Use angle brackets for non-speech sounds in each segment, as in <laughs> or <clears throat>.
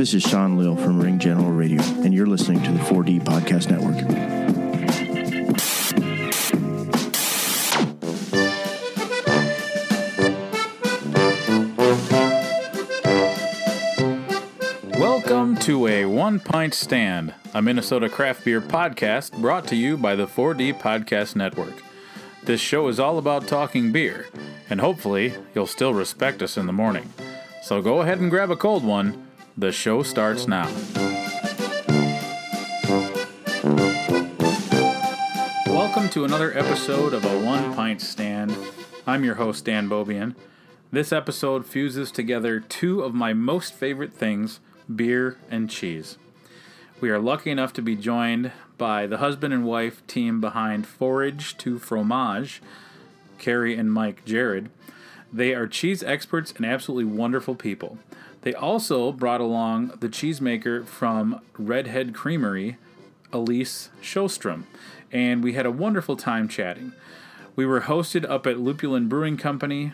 This is Sean Lill from Ring General Radio, and you're listening to the 4D Podcast Network. Welcome to a One Pint Stand, a Minnesota craft beer podcast brought to you by the 4D Podcast Network. This show is all about talking beer, and hopefully you'll still respect us in the morning. So go ahead and grab a cold one. The show starts now. Welcome to another episode of a One Pint Stand. I'm your host, Dan Bobian. This episode fuses together two of my most favorite things beer and cheese. We are lucky enough to be joined by the husband and wife team behind Forage to Fromage, Kerry and Mike Jerred. They are cheese experts and absolutely wonderful people. They also brought along the cheesemaker from Redhead Creamery, Alise Sjostrom, and we had a wonderful time chatting. We were hosted up at Lupulin Brewing Company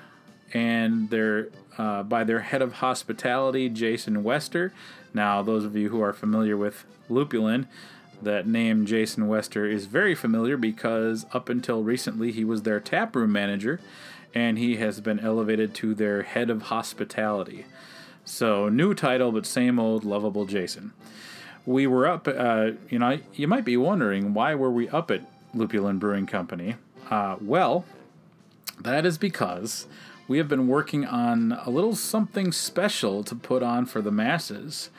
and their uh, by their head of hospitality, Jason Wester. Now, those of you who are familiar with Lupulin, that name Jason Wester is very familiar because up until recently he was their taproom manager, and he has been elevated to their head of hospitality. So, new title, but same old lovable Jason. We were up, uh, you know, you might be wondering why were we up at Lupulin Brewing Company? Uh, well, that is because we have been working on a little something special to put on for the masses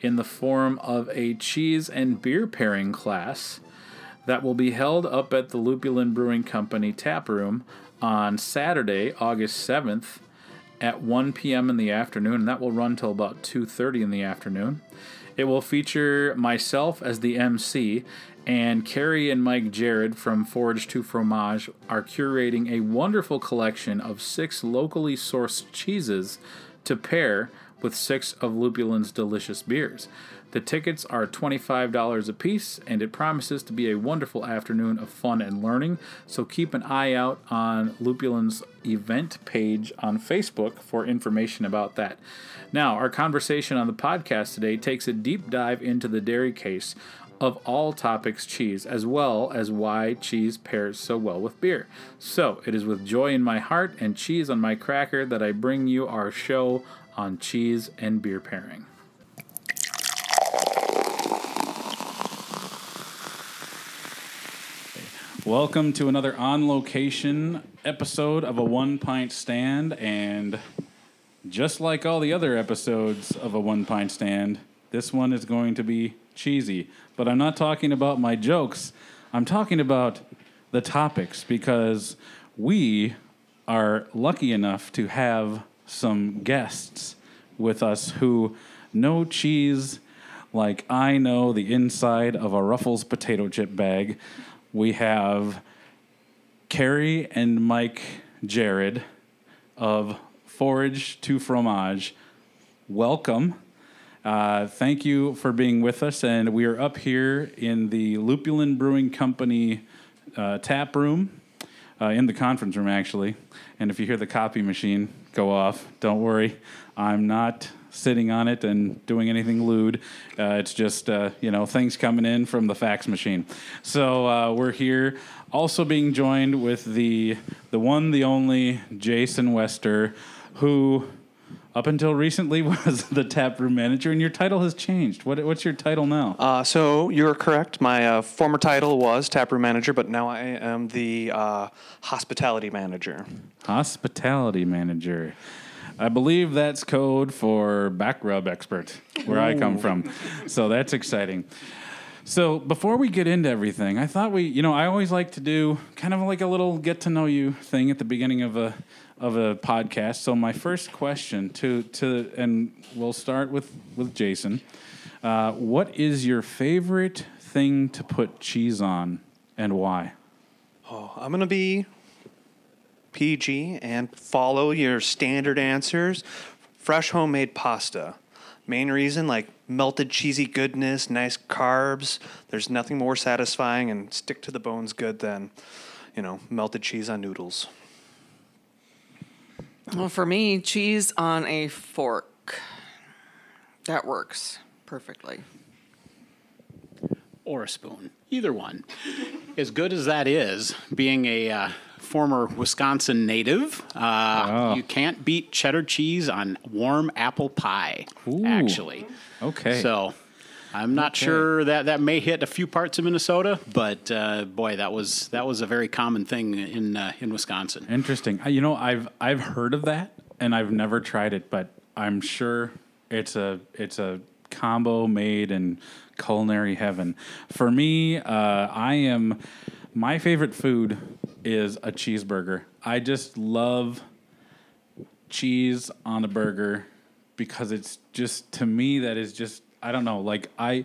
in the form of a cheese and beer pairing class that will be held up at the Lupulin Brewing Company tap room on Saturday, August 7th at 1 p.m. in the afternoon, and that will run till about 2:30 in the afternoon. It will feature myself as the MC, and Kerry and Mike Jerred from Forage to Fromage are curating a wonderful collection of six locally sourced cheeses to pair with six of Lupulin's delicious beers. The tickets are $25 a piece, and it promises to be a wonderful afternoon of fun and learning. So keep an eye out on Lupulin's event page on Facebook for information about that. Now, our conversation on the podcast today takes a deep dive into the dairy case of all topics cheese, as well as why cheese pairs so well with beer. So, it is with joy in my heart and cheese on my cracker that I bring you our show on cheese and beer pairing. Welcome to another on location episode of a one pint stand. And just like all the other episodes of a one pint stand, this one is going to be cheesy. But I'm not talking about my jokes, I'm talking about the topics because we are lucky enough to have some guests with us who know cheese like I know the inside of a Ruffles potato chip bag. We have Kerry and Mike Jerred of Forage to Fromage. Welcome. Uh, thank you for being with us. And we are up here in the Lupulin Brewing Company uh, tap room, uh, in the conference room, actually. And if you hear the copy machine go off, don't worry. I'm not sitting on it and doing anything lewd. Uh, it's just uh, you know things coming in from the fax machine. So uh, we're here, also being joined with the the one, the only Jason Wester, who up until recently <laughs> was the taproom manager, and your title has changed. What, what's your title now? Uh, so you're correct. My uh, former title was taproom manager, but now I am the uh, hospitality manager. Hospitality manager. I believe that's code for back rub expert, where I come from. So that's exciting. So before we get into everything, I thought we, you know, I always like to do kind of like a little get to know you thing at the beginning of a of a podcast. So my first question to to and we'll start with with Jason. Uh, what is your favorite thing to put cheese on, and why? Oh, I'm gonna be PG and follow your standard answers. Fresh homemade pasta. Main reason, like melted cheesy goodness, nice carbs. There's nothing more satisfying and stick to the bones good than, you know, melted cheese on noodles. Well, for me, cheese on a fork. That works perfectly. or a spoon, either one. as good as that is, being a uh, former Wisconsin native, uh, you can't beat cheddar cheese on warm apple pie. Ooh. Actually, Okay. so. I'm not sure that that may hit a few parts of Minnesota, but uh, boy, that was that was a very common thing in uh, in Wisconsin. Interesting. You know, I've I've heard of that and I've never tried it, but I'm sure it's a it's a combo made in culinary heaven. For me, uh, I am my favorite food is a cheeseburger. I just love cheese on a burger because it's just to me that is just I don't know like I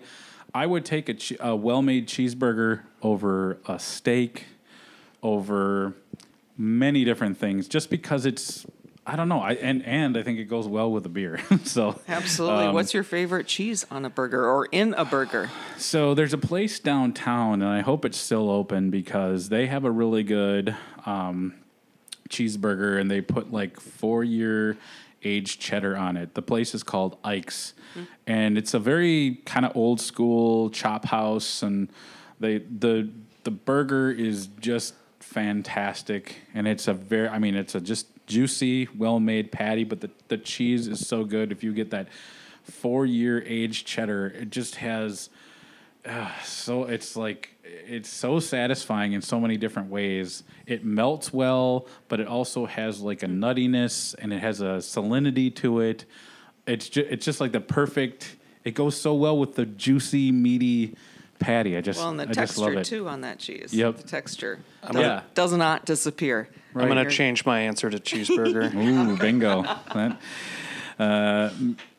I would take a, che- a well-made cheeseburger over a steak over many different things just because it's I don't know I and and I think it goes well with a beer <laughs> so Absolutely. um, What's your favorite cheese on a burger or in a burger? so there's a place downtown, and I hope it's still open because they have a really good um, cheeseburger, and they put like four year aged cheddar on it. The place is called Ike's, and it's a very kind of old school chop house, and they the the burger is just fantastic, and it's a very I mean it's a just juicy, well made patty, but the the cheese is so good. If you get that four year aged cheddar, it just has ah, so it's like it's so satisfying in so many different ways. It melts well, but it also has like a nuttiness and it has a salinity to it. It's just it's just like the perfect. It goes so well with the juicy, meaty patty. I just Well, and the I just love texture it. too on that cheese. Yep. The texture gonna- does, does not disappear. I'm going to change my answer to cheeseburger. <laughs> Ooh, bingo. That, uh,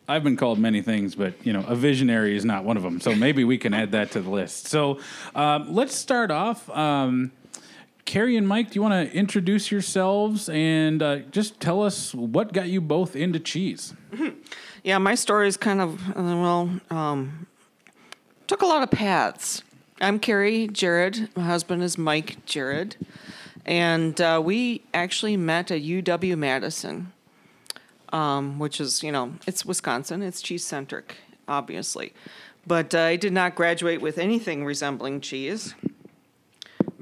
I've been called many things, but you know, a visionary is not one of them. So maybe we can add that to the list. So um, let's start off. Um, Kerry and Mike, do you want to introduce yourselves and uh, just tell us what got you both into cheese? <laughs> Yeah, my story is kind of uh, well, um, took a lot of paths. I'm Kerry Jerred. My husband is Mike Jerred, and uh, we actually met at UW Madison, um, which is you know it's Wisconsin. It's cheese centric, obviously, but uh, I did not graduate with anything resembling cheese.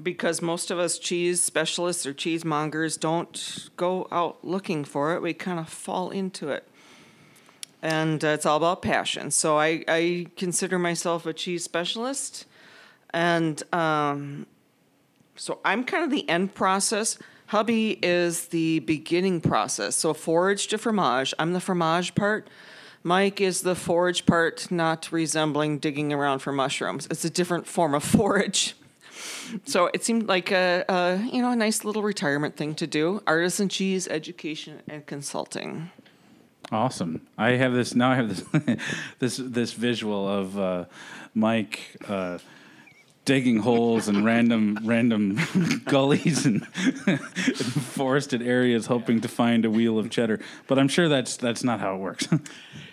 Because most of us cheese specialists or cheesemongers don't go out looking for it, we kind of fall into it and uh, it's all about passion. So I, I consider myself a cheese specialist, and um, so I'm kind of the end process. Hubby is the beginning process. So forage to fromage. I'm the fromage part. Mike is the forage part, not resembling digging around for mushrooms. It's a different form of <laughs> forage. So it seemed like a, a you know a nice little retirement thing to do. Artisan cheese education and consulting. Awesome. I have this now. I have this <laughs> this this visual of uh, Mike uh, digging holes in random random <laughs> gullies and, and <laughs> forested areas, hoping to find a wheel of cheddar. But I'm sure that's that's not how it works.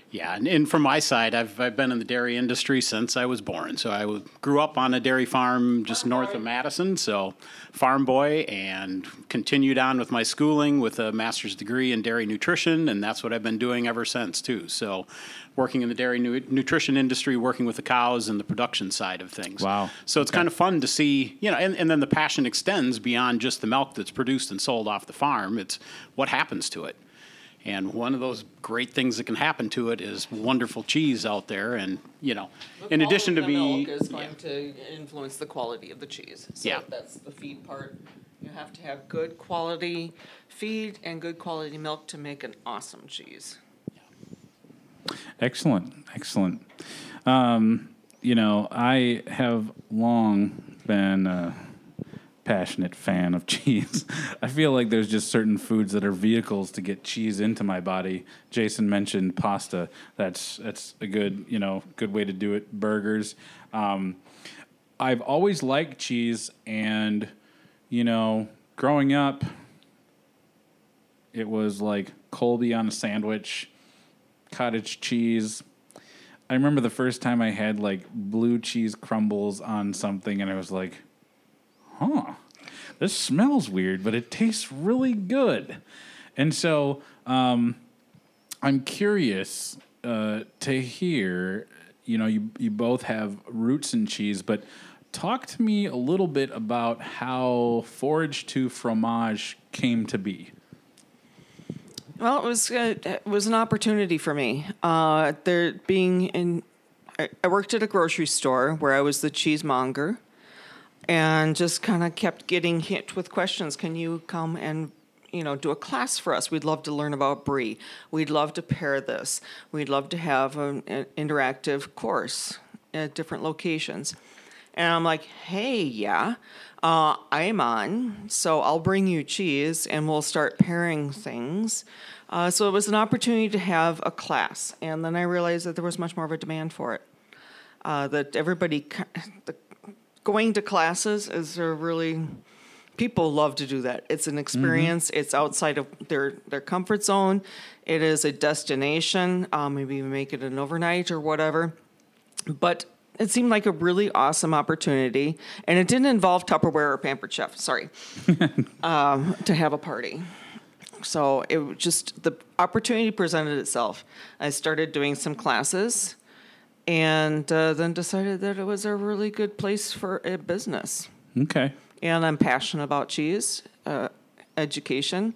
Yeah, and, and from my side, I've, I've been in the dairy industry since I was born. So I w- grew up on a dairy farm just north of Madison, so farm boy, and continued on with my schooling with a master's degree in dairy nutrition, and that's what I've been doing ever since too. So, working in the dairy nu- nutrition industry, working with the cows and the production side of things. Wow. So it's kind of fun to see, you know, and, and then the passion extends beyond just the milk that's produced and sold off the farm. It's what happens to it. And one of those great things that can happen to it is wonderful cheese out there. And, you know, in addition to the be. milk is yeah. going to influence the quality of the cheese. So Yeah. that's the feed part. You have to have good quality feed and good quality milk to make an awesome cheese. excellent, excellent. Um, you know, I have long been a passionate fan of <laughs> cheese. I feel like there's just certain foods that are vehicles to get cheese into my body. Jason mentioned pasta. That's that's a good you know good way to do it. Burgers. Um, I've always liked cheese, and you know, growing up, it was like Colby on a sandwich, cottage cheese. I remember the first time I had like blue cheese crumbles on something, and I was like, huh, this smells weird, but it tastes really good. And so um, I'm curious. uh, to hear, you know, you you both have roots in cheese, but talk to me a little bit about how Forage to Fromage came to be. Well, it was uh, it was an opportunity for me. Uh, there being in, I, I worked at a grocery store where I was the cheesemonger, and just kind of kept getting hit with questions. Can you come and you know do a class for us? We'd love to learn about brie. We'd love to pair this. We'd love to have an, an interactive course at different locations. And I'm like, hey, yeah, uh, I'm on, so I'll bring you cheese and we'll start pairing things. Uh, so it was an opportunity to have a class. And then I realized that there was much more of a demand for it. Uh, that everybody, the, going to classes is a really, people love to do that. It's an experience, it's outside of their, their comfort zone, it is a destination, uh, maybe make it an overnight or whatever but it seemed like a really awesome opportunity, and it didn't involve Tupperware or Pampered Chef. Sorry, <laughs> um, to have a party. So it just the opportunity presented itself. I started doing some classes, and uh, then decided that it was a really good place for a business. Okay. And I'm passionate about cheese, uh, education,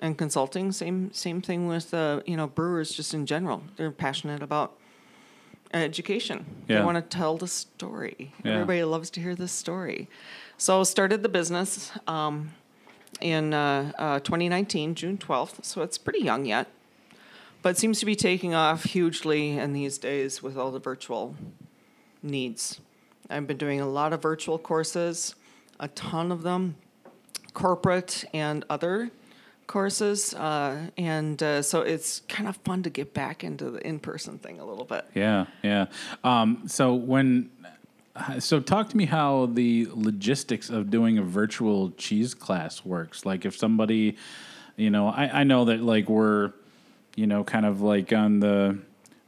and consulting. Same same thing with uh, you know brewers just in general. They're passionate about education. Yeah. They want to tell the story. Yeah. Everybody loves to hear the story. So started the business um, in uh, uh, 2019, June 12th. So it's pretty young yet, but seems to be taking off hugely in these days with all the virtual needs. I've been doing a lot of virtual courses, a ton of them, corporate and other courses, uh, and uh, so it's kind of fun to get back into the in-person thing a little bit. Yeah, yeah. Um, so when, so talk to me how the logistics of doing a virtual cheese class works. Like if somebody, you know, I, I know that like we're, you know, kind of like on the,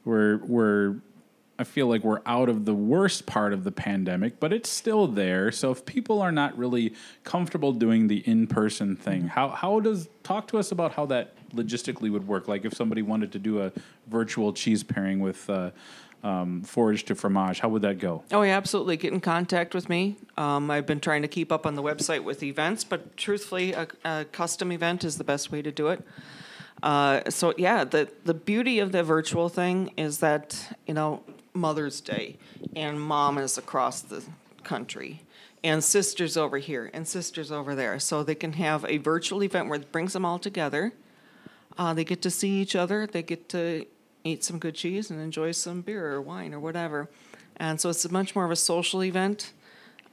we're we're. I feel like we're out of the worst part of the pandemic, but it's still there. So if people are not really comfortable doing the in-person thing, how how does talk to us about how that logistically would work? Like if somebody wanted to do a virtual cheese pairing with uh, um, forage to fromage, how would that go? Oh, yeah, absolutely. Get in contact with me. Um, I've been trying to keep up on the website with events, but truthfully, a, a custom event is the best way to do it. Uh, so yeah, the the beauty of the virtual thing is that you know Mother's Day and mom is across the country and sisters over here and sisters over there, so they can have a virtual event where it brings them all together. Uh, they get to see each other. They get to eat some good cheese and enjoy some beer or wine or whatever. And so it's much more of a social event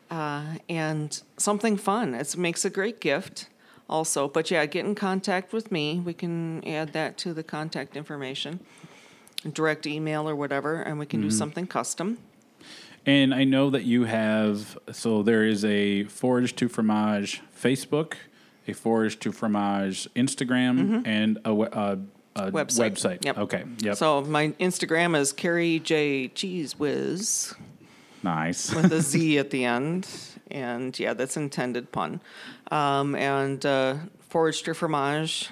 uh, and something fun. It makes a great gift also. But yeah, get in contact with me. We can add that to the contact information, direct email or whatever, and we can do something custom. And I know that you have so there is a Forage to Fromage Facebook, a Forage to Fromage Instagram, and a, we- uh, a Website. website. Yep. Okay. Yep. So my Instagram is Kerry J Cheese Whiz. nice. with a Z <laughs> at the end. And yeah, that's intended pun. Um, and uh, Forage to Fromage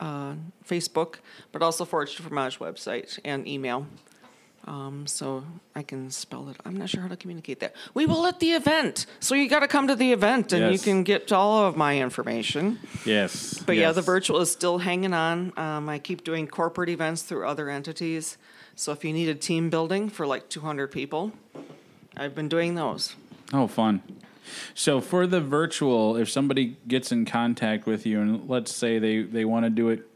uh, Facebook, but also Forage to Fromage website and email. Um, so I can spell it. I'm not sure how to communicate that. We will at the event. So you got to come to the event and you can get all of my information. yes. But yeah, the virtual is still hanging on. Um, I keep doing corporate events through other entities. So if you need a team building for like 200 people, I've been doing those. Oh, fun. So for the virtual, if somebody gets in contact with you, and let's say they, they want to do it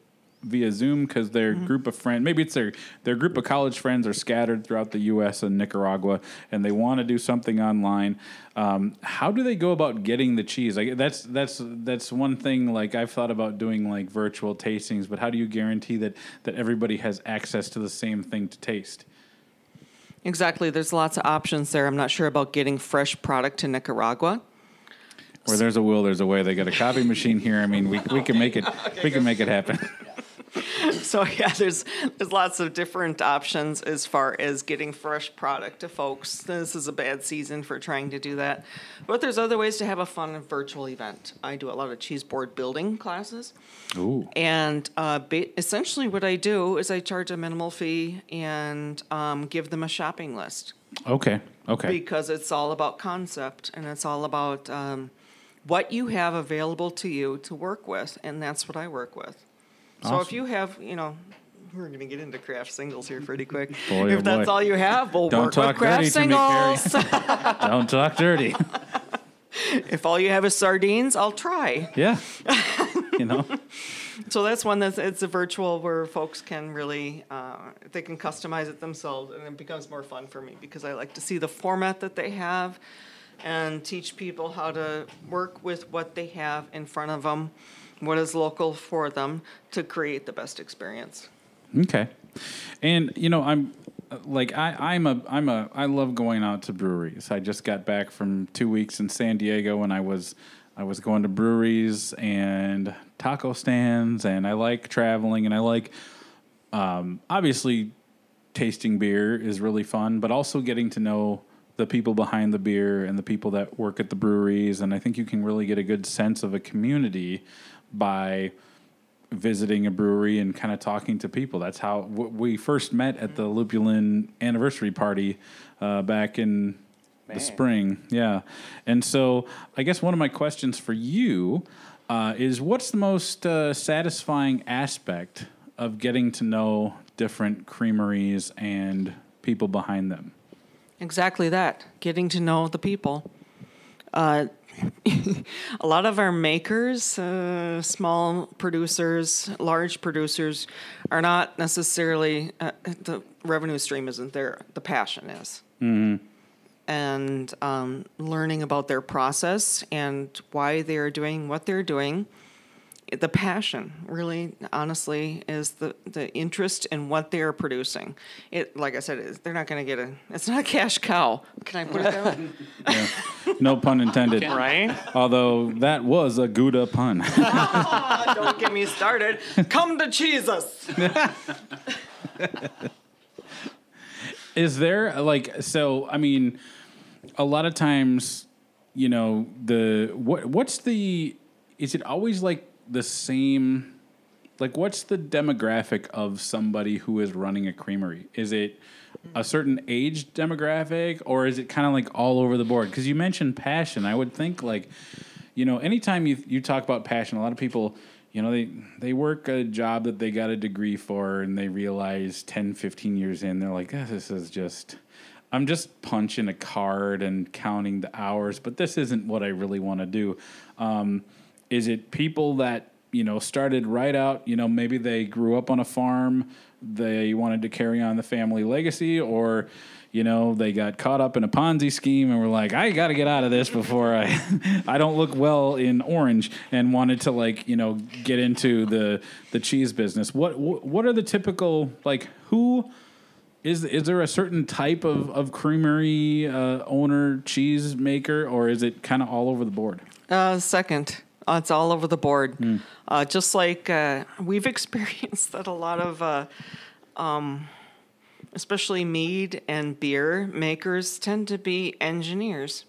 via Zoom because their Mm-hmm. group of friends, maybe it's their their group of college friends are scattered throughout the U.S. and Nicaragua, and they want to do something online. Um, how do they go about getting the cheese? Like that's that's that's one thing. Like I've thought about doing like virtual tastings, but how do you guarantee that that everybody has access to the same thing to taste? Exactly. There's lots of options there. I'm not sure about getting fresh product to Nicaragua. Where there's a will, there's a way. They got a copy machine here. I mean, we, we can make it we can make it happen. <laughs> <laughs> so yeah, there's there's lots of different options as far as getting fresh product to folks. This is a bad season for trying to do that, but there's other ways to have a fun virtual event. I do a lot of cheese board building classes, Ooh. and uh, ba- essentially what I do is I charge a minimal fee and um, give them a shopping list Okay. Okay. because it's all about concept and it's all about um, what you have available to you to work with, and that's what I work with. So if Awesome. you have, you know, we're going to get into craft singles here pretty quick. Boy, if oh that's boy. all you have, we'll Don't work talk with craft dirty to me, singles. <laughs> <laughs> Don't talk dirty. <laughs> if all you have is sardines, I'll try. Yeah. you know. So that's one that's it's a virtual where folks can really uh, they can customize it themselves, and it becomes more fun for me because I like to see the format that they have, and teach people how to work with what they have in front of them, what is local for them to create the best experience. Okay. And you know, I'm like I, I'm a I'm a I love going out to breweries. I just got back from two weeks in San Diego and I was I was going to breweries and taco stands and I like traveling and I like um, obviously tasting beer is really fun, but also getting to know the people behind the beer and the people that work at the breweries. And I think you can really get a good sense of a community by visiting a brewery and kind of talking to people. That's how w- we first met at the Lupulin anniversary party uh, back in the spring. Yeah. And so I guess one of my questions for you uh, is what's the most uh, satisfying aspect of getting to know different creameries and people behind them? Exactly that. Getting to know the people. Uh, <laughs> a lot of our makers, uh, small producers, large producers, are not necessarily uh, the revenue stream isn't there. The passion is. And um, learning about their process and why they are doing what they're doing. The passion, really, honestly, is the, the interest in what they are producing. It, like I said, they're not going to get a. It's not a cash cow. Can I put it that way? <laughs> No pun intended. <laughs> right? Although that was a Gouda pun. <laughs> Ah, don't get me started. Come to Jesus. Is there like so? I mean, a lot of times, you know, the what what's the? Is it always like the same? Like, what's the demographic of somebody who is running a creamery? Is it a certain age demographic, or is it kind of like all over the board? Because you mentioned passion. I would think like, you know, anytime you you talk about passion, a lot of people. You know, they they work a job that they got a degree for and they realize 10, 15 years in, they're like, "Ah, this is just I'm just punching a card and counting the hours, but this isn't what I really want to do. Um, is it people that you know started right out? You know, maybe they grew up on a farm, they wanted to carry on the family legacy, or you know they got caught up in a Ponzi scheme and were like, I got to get out of this before I <laughs> I don't look well in orange, and wanted to like you know get into the the cheese business. What what are the typical like who? Is is there a certain type of, of creamery uh, owner, cheese maker, or is it kind of all over the board? Uh, second, uh, it's all over the board. Uh, just like uh, we've <laughs> experienced that a lot of, uh, um, especially mead and beer makers, tend to be engineers.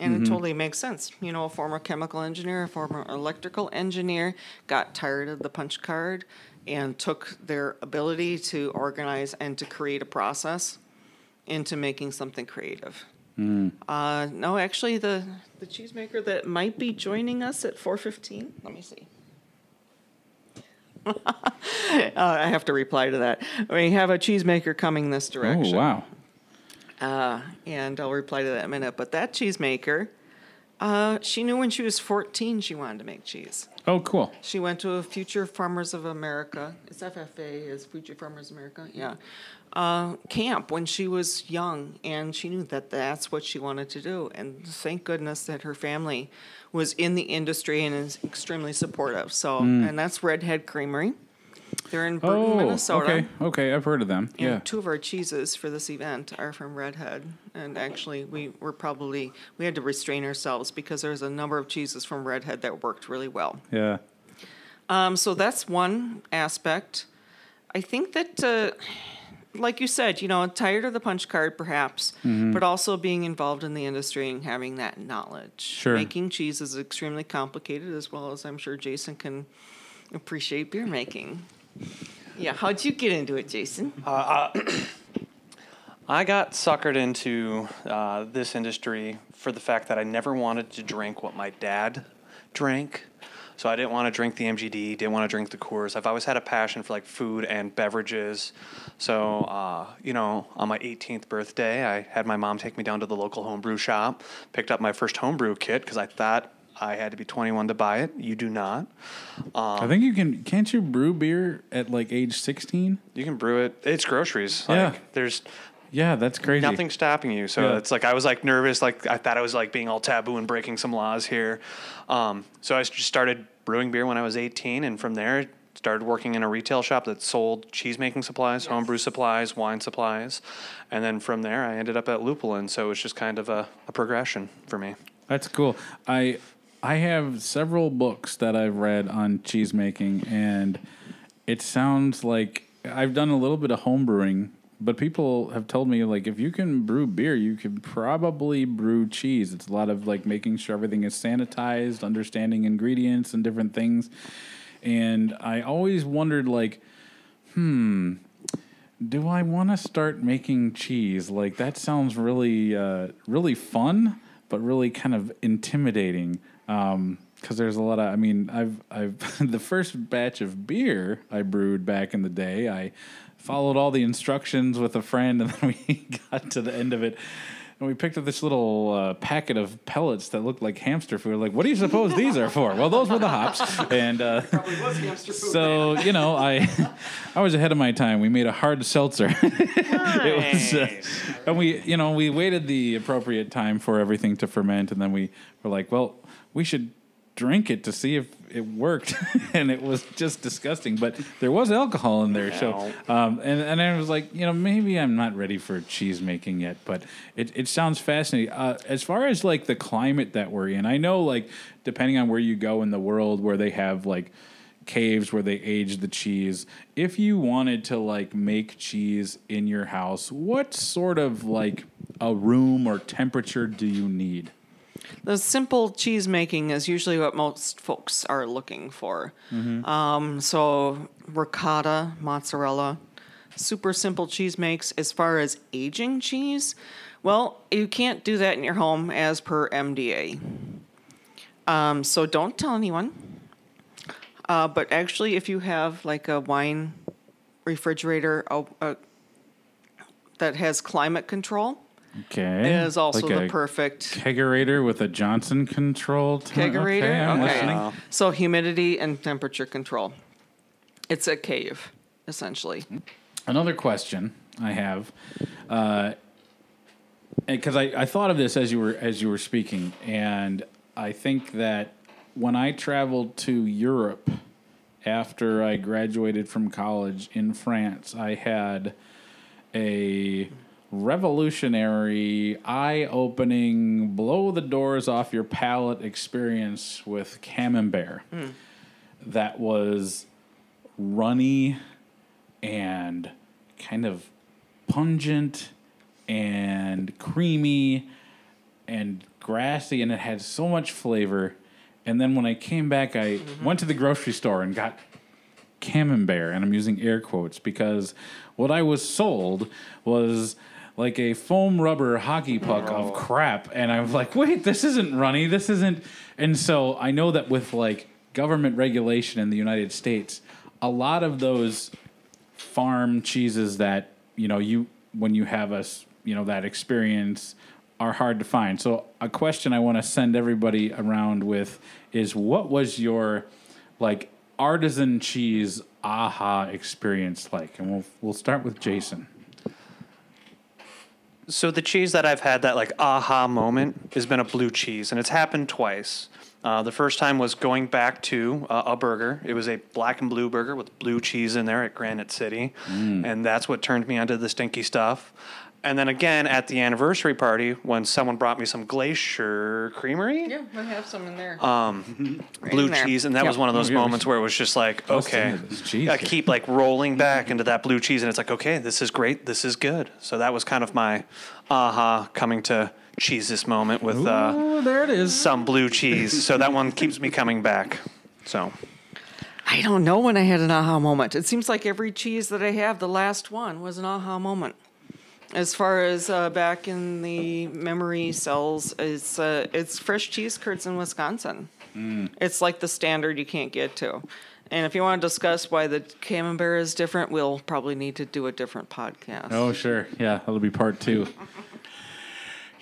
And it totally makes sense. You know, a former chemical engineer, a former electrical engineer got tired of the punch card and took their ability to organize and to create a process into making something creative. Uh, no, actually, the the cheesemaker that might be joining us at four fifteen. Let me see. <laughs> uh, I have to reply to that. We have a cheesemaker coming this direction. Oh wow! Uh, and I'll reply to that in a minute. But that cheesemaker, uh, she knew when she was 14 she wanted to make cheese. Oh cool. She went to a Future Farmers of America. It's FFA, is Future Farmers America? Yeah. Uh, camp when she was young, and she knew that that's what she wanted to do. And thank goodness that her family was in the industry and is extremely supportive. So, and that's Redhead Creamery. They're in Brooten, Oh Minnesota. okay, okay, I've heard of them. And Yeah. two of our cheeses for this event are from Redhead. And actually, we were probably, we had to restrain ourselves because there's a number of cheeses from Redhead that worked really well. Yeah. Um, so that's one aspect. I think that, uh, like you said, you know, tired of the punch card perhaps, Mm-hmm. but also being involved in the industry and having that knowledge. Sure. Making cheese is extremely complicated, as well as I'm sure Jason can appreciate beer making. Yeah, how'd you get into it, Jason? <coughs> I got suckered into uh, this industry for the fact that I never wanted to drink what my dad drank. So I didn't want to drink the MGD, didn't want to drink the Coors. I've always had a passion for like food and beverages. So, uh, you know, on my 18th birthday, I had my mom take me down to the local homebrew shop, picked up my first homebrew kit because I thought I had to be 21 to buy it. You do not. I think you can. Can't you brew beer at like age sixteen? You can brew it. It's groceries. Yeah. Like, there's Yeah, that's crazy. nothing stopping you. So Yeah. it's like I was like nervous, like I thought I was like being all taboo and breaking some laws here. Um, so I just started brewing beer when I was 18, and from there started working in a retail shop that sold cheese making supplies, homebrew supplies, wine supplies, and then from there I ended up at Lupulin. So it was just kind of a, a progression for me. That's cool. I I have several books that I've read on cheese making, and it sounds like I've done a little bit of home brewing. But people have told me like if you can brew beer, you can probably brew cheese. It's a lot of like making sure everything is sanitized, understanding ingredients and different things. And I always wondered like, hmm, do I want to start making cheese? Like that sounds really, uh, really fun, but really kind of intimidating. Um, because there's a lot of, I mean, I've, I've, <laughs> the first batch of beer I brewed back in the day, I followed all the instructions with a friend, and <laughs> then we got to the end of it, and we picked up this little uh, packet of pellets that looked like hamster food. Like, what do you suppose these are for? Well, those were the hops, and uh, <laughs> so you know, I, <laughs> I was ahead of my time. We made a hard seltzer. it was, uh, and we, you know, we waited the appropriate time for everything to ferment, and then we were like, well, we should drink it to see if it worked, <laughs> and it was just disgusting. But there was alcohol in there, so um, and and I was like, you know, maybe I'm not ready for cheese making yet, but it it sounds fascinating. Uh, as far as like the climate that we're in, I know like depending on where you go in the world, where they have like caves where they age the cheese. If you wanted to like make cheese in your house, what sort of like a room or temperature do you need? The simple cheese making is usually what most folks are looking for. Um, so ricotta, mozzarella, super simple cheese makes. As far as aging cheese, well, you can't do that in your home as per MDA. Um, so don't tell anyone. Uh, but actually, if you have like a wine refrigerator uh, uh, that has climate control, Okay. it is also Like the a perfect kegerator with a Johnson control. t- kegerator. Okay, I'm listening. So humidity and temperature control. It's a cave, essentially. Another question I have, uh, because I, I thought of this as you were as you were speaking, and I think that when I traveled to Europe after I graduated from college in France, I had a revolutionary, eye-opening, blow the doors off your palate experience with Camembert. That was runny and kind of pungent and creamy and grassy, and it had so much flavor. And then when I came back, I mm-hmm. went to the grocery store and got camembert, and I'm using air quotes because what I was sold was like a foam rubber hockey puck of oh. crap, and I was like, wait, this isn't runny, this isn't. And so I know that with like government regulation in the United States, a lot of those farm cheeses that you know you when you have us you know that experience are hard to find. So a question I want to send everybody around with is what was your like artisan cheese aha experience like? And we'll we'll start with Jason. So the cheese that I've had that like aha moment has been a blue cheese, and it's happened twice. Uh, the first time was going back to uh, a burger. It was a black and blue burger with blue cheese in there at Granite City, and that's what turned me onto the stinky stuff. And then again at the anniversary party when someone brought me some Glacier Creamery. Yeah, I have some in there. <laughs> blue in there. cheese, and that was one of those Oh, yeah, moments where it was just like, okay, into this cheese I keep like rolling back into that blue cheese, and it's like, okay, this is great, this is good. So that was kind of my aha coming to cheese this moment with uh, oh, there it is. some blue cheese. So that one keeps me coming back. So I don't know when I had an aha moment. It seems like every cheese that I have, the last one was an aha moment. As far as uh, back in the memory cells, it's uh, it's fresh cheese curds in Wisconsin. It's like the standard you can't get to. And if you want to discuss why the camembert is different, we'll probably need to do a different podcast. Oh, sure. Yeah, that'll be part two. <laughs>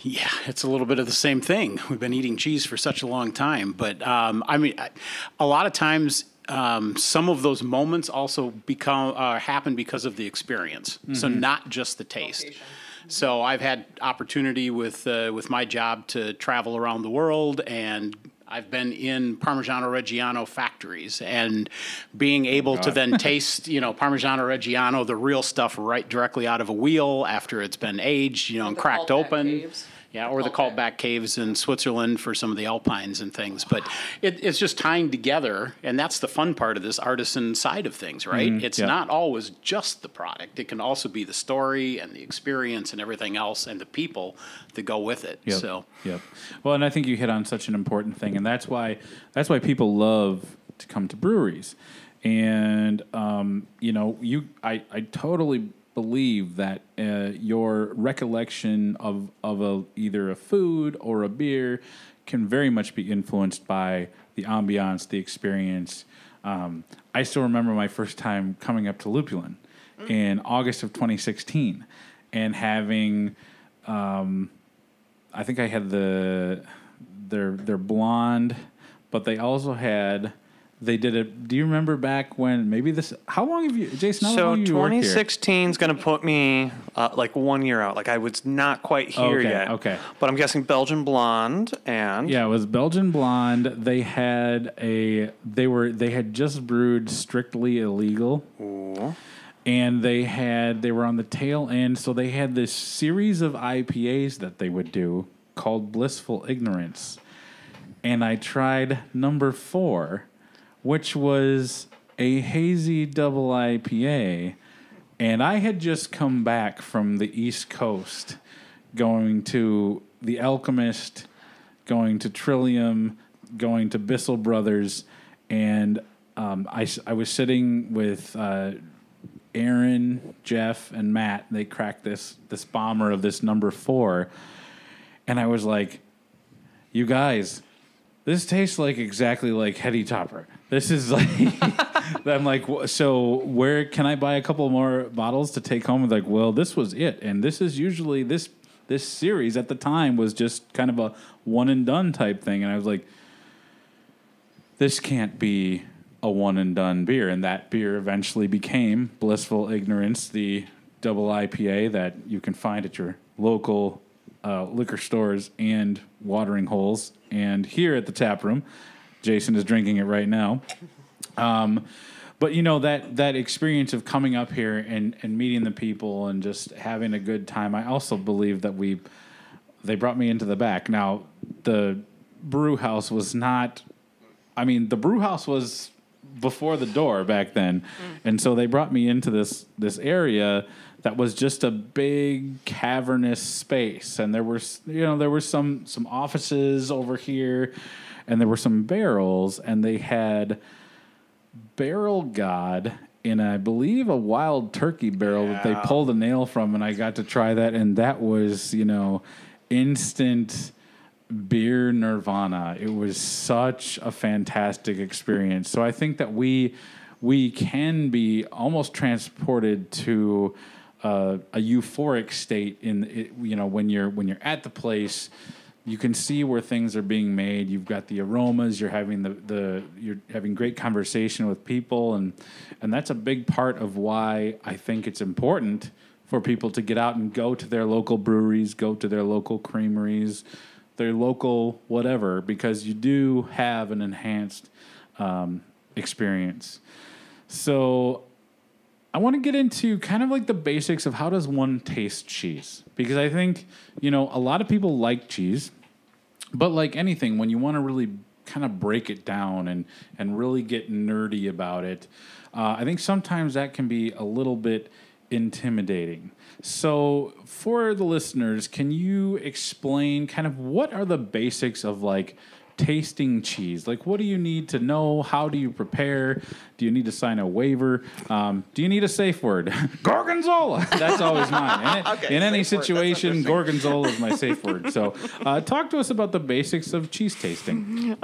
Yeah, it's a little bit of the same thing. We've been eating cheese for such a long time, but um, I mean, I, a lot of times. Um, some of those moments also become uh, happen because of the experience, so not just the taste. So I've had opportunity with uh, with my job to travel around the world, and I've been in Parmigiano Reggiano factories, and being able to then <laughs> taste, you know, Parmigiano Reggiano, the real stuff, right directly out of a wheel after it's been aged, you know, and the cracked Kaltbach open. caves. Yeah, or the Kaltbach. Kaltbach caves in Switzerland for some of the alpines and things. But it, it's just tying together, and that's the fun part of this artisan side of things, right? it's yeah. not always just the product; it can also be the story and the experience and everything else, and the people that go with it. Yep. So, Yep. Well, and I think you hit on such an important thing, and that's why that's why people love to come to breweries. And um, you know, you I, I totally believe that uh, your recollection of of a either a food or a beer can very much be influenced by the ambiance, the experience. Um, I still remember my first time coming up to Lupulin in August of 2016, and having I think I had the they're they're blonde, but they also had they did it. Do you remember back when maybe this? How long have you, Jason? How so long have you worked here? 2016 is going to put me uh, like one year out. Like I was not quite here Okay, yet. okay. But I'm guessing Belgian blonde and Yeah, it was Belgian blonde. They had a they were they had just brewed strictly illegal. Ooh. And they had they were on the tail end, so they had this series of IPAs that they would do called Blissful Ignorance. And I tried number 4, which was a hazy double IPA. And I had just come back from the East Coast going to The Alchemist, going to Trillium, going to Bissell Brothers, and um, I, I was sitting with uh, Aaron, Jeff, and Matt. They cracked this this bomber of this number four, and I was like, "You guys, this tastes like exactly like Heady Topper. This is like." <laughs> I'm like, so where can I buy a couple more bottles to take home? Like, well, this was it, and this is usually this this series at the time was just kind of a one and done type thing, and I was like, this can't be a one and done beer. And that beer eventually became Blissful Ignorance, the double IPA that you can find at your local uh, liquor stores and watering holes. And here at the tap room, Jason is drinking it right now. Um, but you know that that experience of coming up here and, and meeting the people and just having a good time. I also believe that we they brought me into the back. Now the brew house was not I mean, the brew house was before the door back then, and so they brought me into this this area that was just a big cavernous space, and there was you know there were some some offices over here, and there were some barrels, and they had barrel god in I believe a wild turkey barrel that they pulled a nail from, and I got to try that, and that was you know instant beer nirvana. It was such a fantastic experience. So I think that we we can be almost transported to uh, a euphoric state in you know when you're when you're at the place you can see where things are being made. You've got the aromas you're having the, the you're having great conversation with people and and that's a big part of why I think it's important for people to get out and go to their local breweries go to their local creameries their local whatever because you do have an enhanced um, experience. So I want to get into kind of like the basics of how does one taste cheese because I think you know a lot of people like cheese, but like anything, when you want to really kind of break it down and and really get nerdy about it, uh, I think sometimes that can be a little bit intimidating. So, for the listeners, can you explain kind of what are the basics of like tasting cheese? Like, what do you need to know? How do you prepare? Do you need to sign a waiver? Um, do you need a safe word? <laughs> Gorgonzola. That's always mine. In, <laughs> in any situation, Gorgonzola is my safe word. So, <laughs> uh, talk to us about the basics of cheese tasting.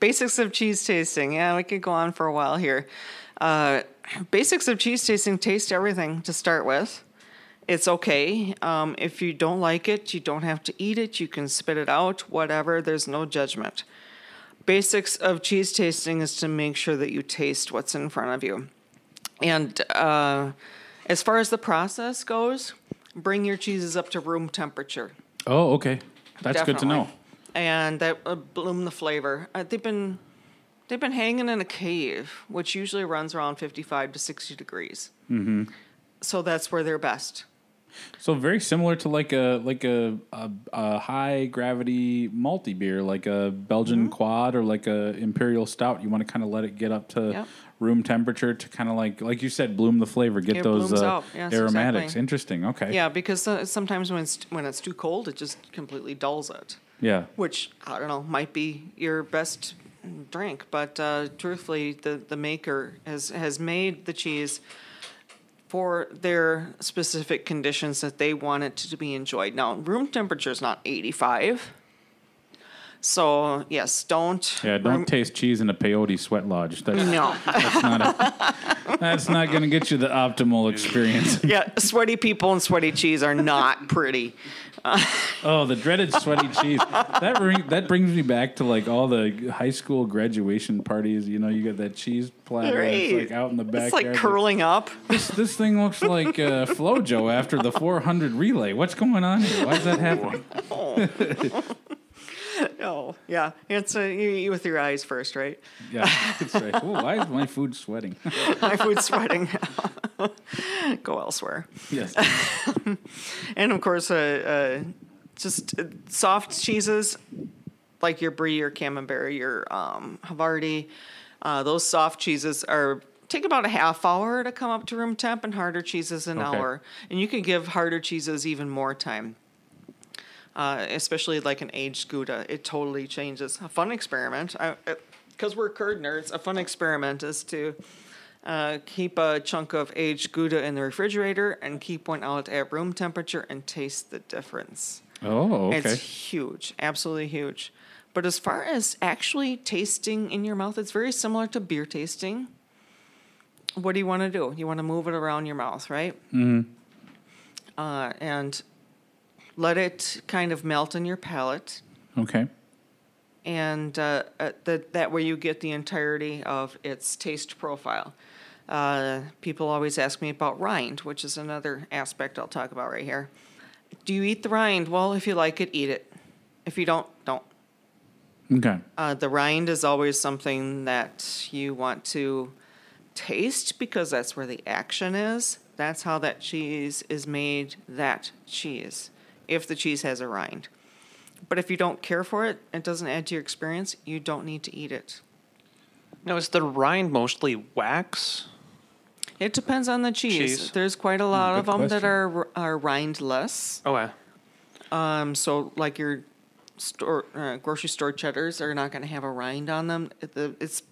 Basics of cheese tasting. Yeah, we could go on for a while here. Uh, basics of cheese tasting taste everything to start with. It's okay. Um, if you don't like it, you don't have to eat it. You can spit it out, whatever. There's no judgment. Basics of cheese tasting is to make sure that you taste what's in front of you. And uh, as far as the process goes, bring your cheeses up to room temperature. Oh, okay. That's good to know. And that will bloom the flavor. Uh, they've been they've been hanging in a cave, which usually runs around fifty five to sixty degrees. Mm-hmm. So that's where they're best. So very similar to like a like a a, a high gravity multi beer, like a Belgian Mm-hmm. quad or like a imperial stout. You want to kind of let it get up to Yep. room temperature to kind of like like you said, bloom the flavor, get It those uh. Yes, aromatics. exactly. Interesting. Okay. Yeah, because uh, sometimes when it's when it's too cold, it just completely dulls it. Yeah. Which I don't know might be your best drink, but uh, truthfully, the the maker has has made the cheese for their specific conditions that they want it to be enjoyed. Now, room temperature is not 85. So, yes, don't. Yeah, don't taste cheese in a peyote sweat lodge. That's, No. that's not a, that's not going to get you the optimal experience. yeah, sweaty people and sweaty cheese are not pretty. <laughs> Oh, the dreaded sweaty cheese. That bring, that brings me back to like all the high school graduation parties. You know, you got that cheese platter that's like out in the back. It's like curling up. This, this thing looks like uh, FloJo after the 400 relay. What's going on here? Why is that happening? <laughs> <laughs> Oh, yeah. It's uh, you eat with your eyes first, right? Yeah, right. Why is my food sweating? <laughs> My food's sweating. <laughs> Go elsewhere. yes. And of course, uh, uh, just uh, soft cheeses like your brie, your camembert, your um, Havarti. Uh, those soft cheeses are take about a half hour to come up to room temp, and harder cheeses an Okay. hour. And you can give harder cheeses even more time. Uh, especially like an aged Gouda, it totally changes. A fun experiment, because we're curd nerds. A fun experiment is to uh, keep a chunk of aged Gouda in the refrigerator and keep one out at room temperature and taste the difference. Oh, okay. It's huge, absolutely huge. But as far as actually tasting in your mouth, it's very similar to beer tasting. What do you want to do? You want to move it around your mouth, right? Mm-hmm. Uh, and let it kind of melt in your palate, Okay. and uh, uh, that that way you get the entirety of its taste profile. Uh, people always ask me about rind, which is another aspect I'll talk about right here. Do you eat the rind? Well, if you like it, eat it. If you don't, don't. Okay. Uh, the rind is always something that you want to taste because that's where the action is. That's how that cheese is made that cheese, if the cheese has a rind. But if you don't care for it, it doesn't add to your experience, you don't need to eat it. Now, is the rind mostly wax? It depends on the cheese. Cheese. There's quite a lot good of them that are are rindless. Oh, yeah. Um, so like your store uh, grocery store cheddars are not going to have a rind on them. It, the, it's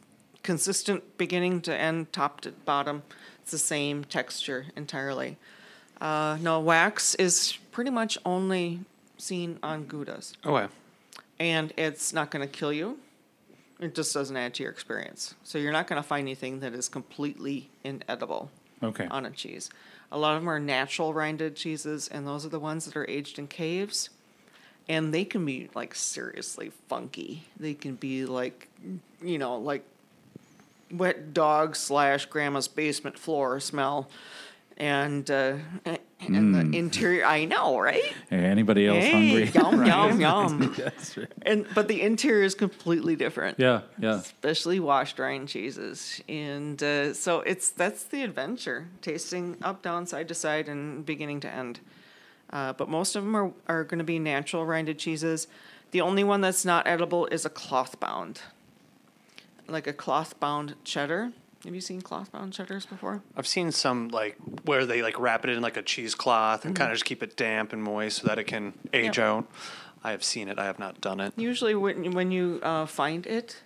consistent beginning to end, top to bottom. It's the same texture entirely. Uh, no, wax is pretty much only seen on Goudas, Oh, yeah. and it's not going to kill you. It just doesn't add to your experience. So you're not going to find anything that is completely inedible Okay. on a cheese. A lot of them are natural rinded cheeses, and those are the ones that are aged in caves. And they can be like seriously funky. They can be like, you know, like wet dog slash grandma's basement floor smell. And uh, and the interior. I know, right? Hey, anybody else Hey, hungry? yum yum <laughs> yum. That's right. And but the interior is completely different. Yeah, yeah. especially washed rind cheeses. And uh, so it's that's the adventure, tasting up, down, side to side, and beginning to end. Uh, but most of them are, are going to be natural rinded cheeses. The only one that's not edible is a cloth bound, like a cloth bound cheddar. Have you seen cloth bound cheddars before? I've seen some like where they like wrap it in like a cheesecloth and Mm-hmm. kind of just keep it damp and moist so that it can age Yep. out. I have seen it. I have not done it. Usually, when when you uh, find it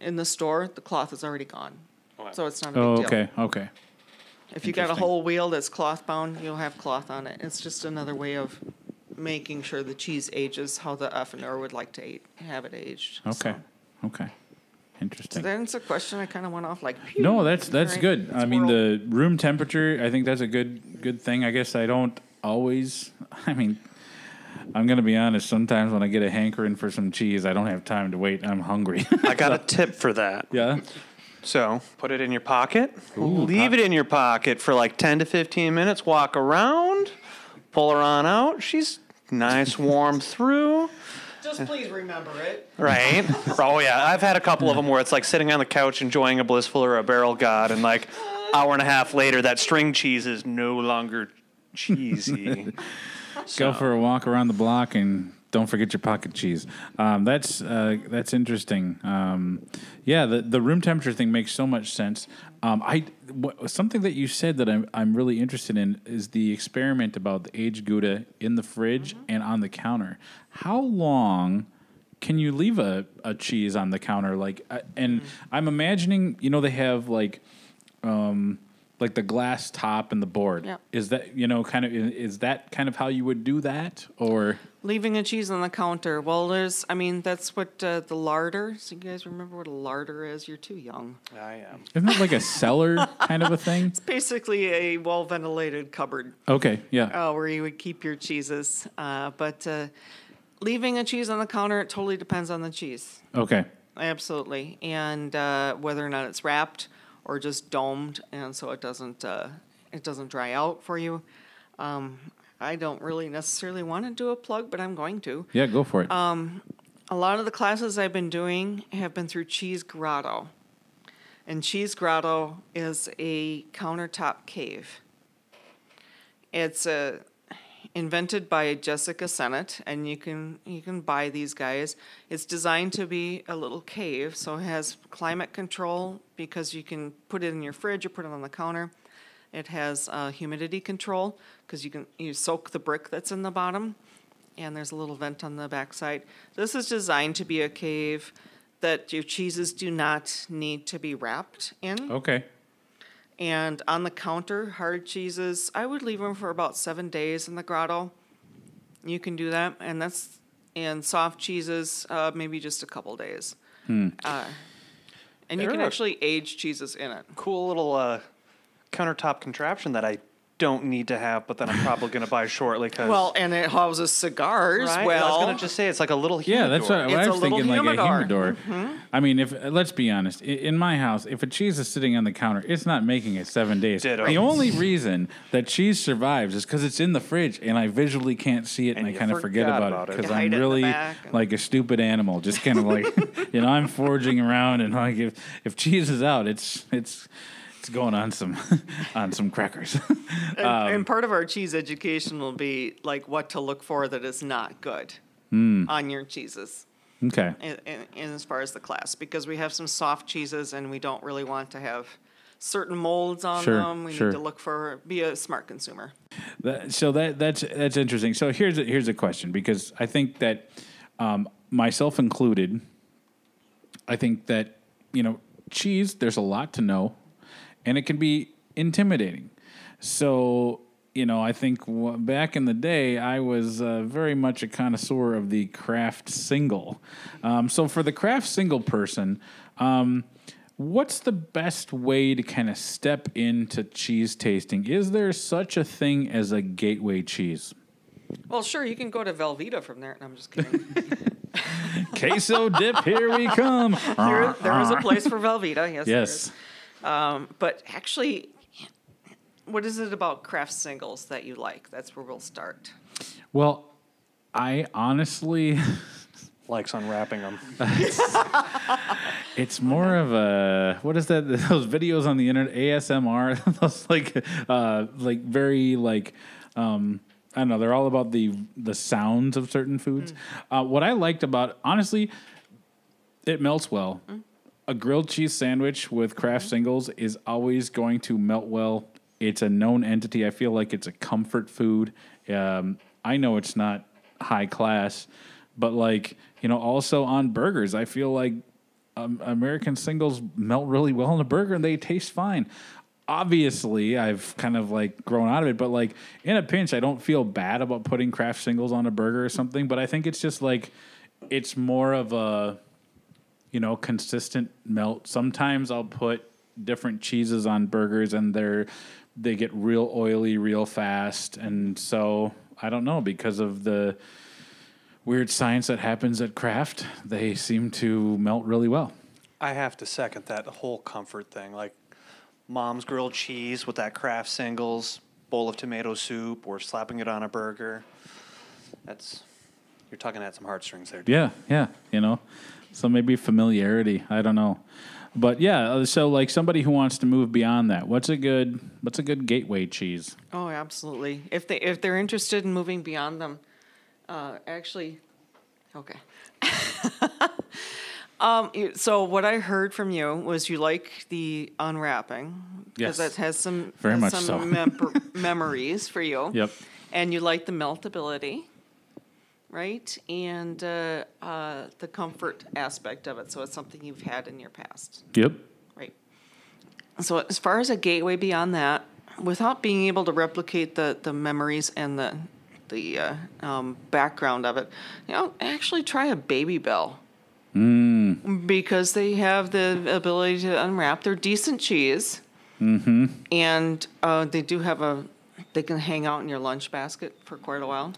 in the store, the cloth is already gone, Okay. so it's not a big Oh, deal. okay, okay. If you got a whole wheel that's cloth bound, you'll have cloth on it. It's just another way of making sure the cheese ages how the affineur would like to age, have it aged. Okay, So, okay. So Interesting. that's a question I kind of went off like. pew. No, that's that's Alright, good. I mean, squirrel. the room temperature. I think that's a good good thing. I guess I don't always. <laughs> I mean, I'm gonna be honest. Sometimes when I get a hankering for some cheese, I don't have time to wait. I'm hungry. <laughs> I got a tip for that. yeah. So put it in your pocket. leave it in your pocket for like 10 to 15 minutes. Walk around. Pull her on out. She's nice, warm through. Just please remember it. Right? <laughs> oh yeah, I've had a couple of them where it's like sitting on the couch enjoying a blissful or a barrel god, and like <laughs> hour and a half later, that string cheese is no longer cheesy. Go for a walk around the block and don't forget your pocket cheese. Um, that's uh, that's interesting. Um, yeah, the the room temperature thing makes so much sense. Um, I something that you said that I'm I'm really interested in is the experiment about the aged Gouda in the fridge and on the counter. How long? Can you leave a, a cheese on the counter like uh, and I'm imagining you know they have like um like the glass top and the board. Yeah. Is that you know kind of is that kind of how you would do that or Leaving a cheese on the counter. Well, there's. I mean, that's what uh, the larder. So you guys remember what a larder is? You're too young. I am. isn't that like a cellar kind of a thing? <laughs> It's basically, a well ventilated cupboard Okay, yeah. uh, where you would keep your cheeses. Uh, but uh, leaving a cheese on the counter, it totally depends on the cheese. Okay. Absolutely, and uh, whether or not it's wrapped or just domed, and so it doesn't uh, it doesn't dry out for you. Um, I don't really necessarily want to do a plug, but I'm going to. Yeah, go for it. A lot of the classes I've been doing have been through Cheese Grotto, and Cheese Grotto is a countertop cave. It's uh, invented by Jessica Sennett, and you can you can buy these guys. It's designed to be a little cave, so it has climate control because you can put it in your fridge or put it on the counter. It has uh, humidity control because you can you soak the brick that's in the bottom, and there's a little vent on the backside. This is designed to be a cave that your cheeses do not need to be wrapped in. okay. And on the counter, hard cheeses, I would leave them for about seven days in the grotto. You can do that, and that's and soft cheeses, uh, maybe just a couple days. Uh, and you can There are- actually age cheeses in it. Cool little uh, countertop contraption that I don't need to have, but then I'm probably going to buy shortly. Cause, Well, and it houses cigars. right? Well, I was going to just say it's like a little Yeah, that's what, humidor. what I was a little thinking, like humidor. a humidor. Mm-hmm. I mean, if let's be honest, i- in my house, if a cheese is sitting on the counter, it's not making it seven days. Ditto. The only reason that cheese survives is because it's in the fridge, and I visually can't see it, and, And I you kind of forget forgot about, about it it. because You hide I'm it in the really back and- like a stupid animal, just kind of like, <laughs> you know, I'm foraging around, and like if if cheese is out, it's it's it's going on some <laughs> on some crackers. <laughs> and, Um, and part of our cheese education will be like what to look for that is not good Hmm. on your cheeses. okay. in as far as the class because we have some soft cheeses and we don't really want to have certain molds on Sure, them. We sure. need to look for be a smart consumer. That, so that that's that's interesting. So here's a, here's a question because I think that um, myself included, I think that you know cheese. There's a lot to know, and it can be intimidating. So you know, I think w- back in the day, I was uh, very much a connoisseur of the Kraft single. Um, so for the Kraft single person. Um, What's the best way to kind of step into cheese tasting? Is there such a thing as a gateway cheese? Well, sure, you can go to Velveeta from there. No, I'm just kidding. <laughs> Queso dip, here we come. <laughs> there, there is a place for Velveeta. Yes. Yes. Is. Um, but actually, what is it about Kraft singles that you like? That's where we'll start. Well, I honestly, <laughs> Likes unwrapping them. <laughs> it's more of a what is that? <laughs> Those videos on the internet, ASMR. those like, uh, like very like, um, I don't know. They're all about the the sounds of certain foods. Uh, what I liked about honestly, it melts well. A grilled cheese sandwich with Kraft singles is always going to melt well. It's a known entity. I feel like it's a comfort food. Um, I know it's not high class, but like you know, also on burgers, I feel like um, American singles melt really well in a burger and they taste fine. Obviously, I've kind of like grown out of it, but like in a pinch, I don't feel bad about putting Kraft singles on a burger or something. But I think it's just like it's more of a you know consistent melt. Sometimes I'll put different cheeses on burgers and they're they get real oily real fast, and so I don't know because of the weird science that happens at Kraft, they seem to melt really well. I have to second that whole comfort thing. Like mom's grilled cheese with that Kraft singles, bowl of tomato soup, or slapping it on a burger. That's you're talking at some heartstrings there. dude. Yeah, yeah, you know. So maybe familiarity, I don't know. But yeah, uh, so like somebody who wants to move beyond that, what's a good what's a good gateway cheese? Oh, absolutely. If they if they're interested in moving beyond them, uh, actually, okay. <laughs> um, so what I heard from you was you like the unwrapping because Yes. that has some Very has much some so. mem- <laughs> memories for you. Yep. And you like the meltability, right? And uh, uh, the comfort aspect of it. So it's something you've had in your past. Yep. Right. So as far as a gateway beyond that, without being able to replicate the, the memories and the the uh, um, background of it, you know, actually try a Babybel. Mm. Because they have the ability to unwrap. They're decent cheese. Mm-hmm. And uh, they do have a, they can hang out in your lunch basket for quite a while.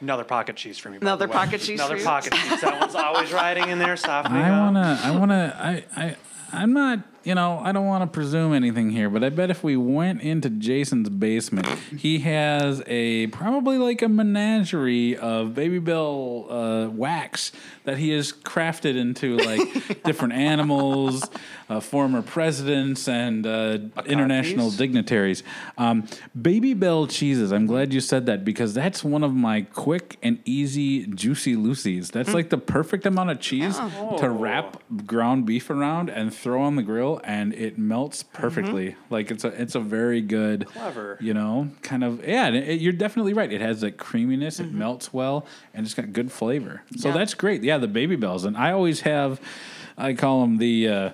Another pocket cheese for me. by Another way. pocket cheese Another for you? pocket cheese. That one's always riding in there, softening I up. wanna I wanna I, I I'm not you know, I don't want to presume anything here, but I bet if we went into Jason's basement, he has a probably like a menagerie of Babybel uh, wax that he has crafted into like <laughs> different animals, uh, former presidents, and uh, international dignitaries. Um, Babybel cheeses. I'm glad you said that because that's one of my quick and easy juicy Lucy's. That's like the perfect amount of cheese to wrap ground beef around and throw on the grill, and it melts perfectly. Like it's a it's a very good, Clever. you know, kind of yeah. and it- you're definitely right. It has that creaminess. It melts well, and it's got good flavor. So Yeah. that's great. Yeah, the Babybels, and I always have. I call them the. Uh,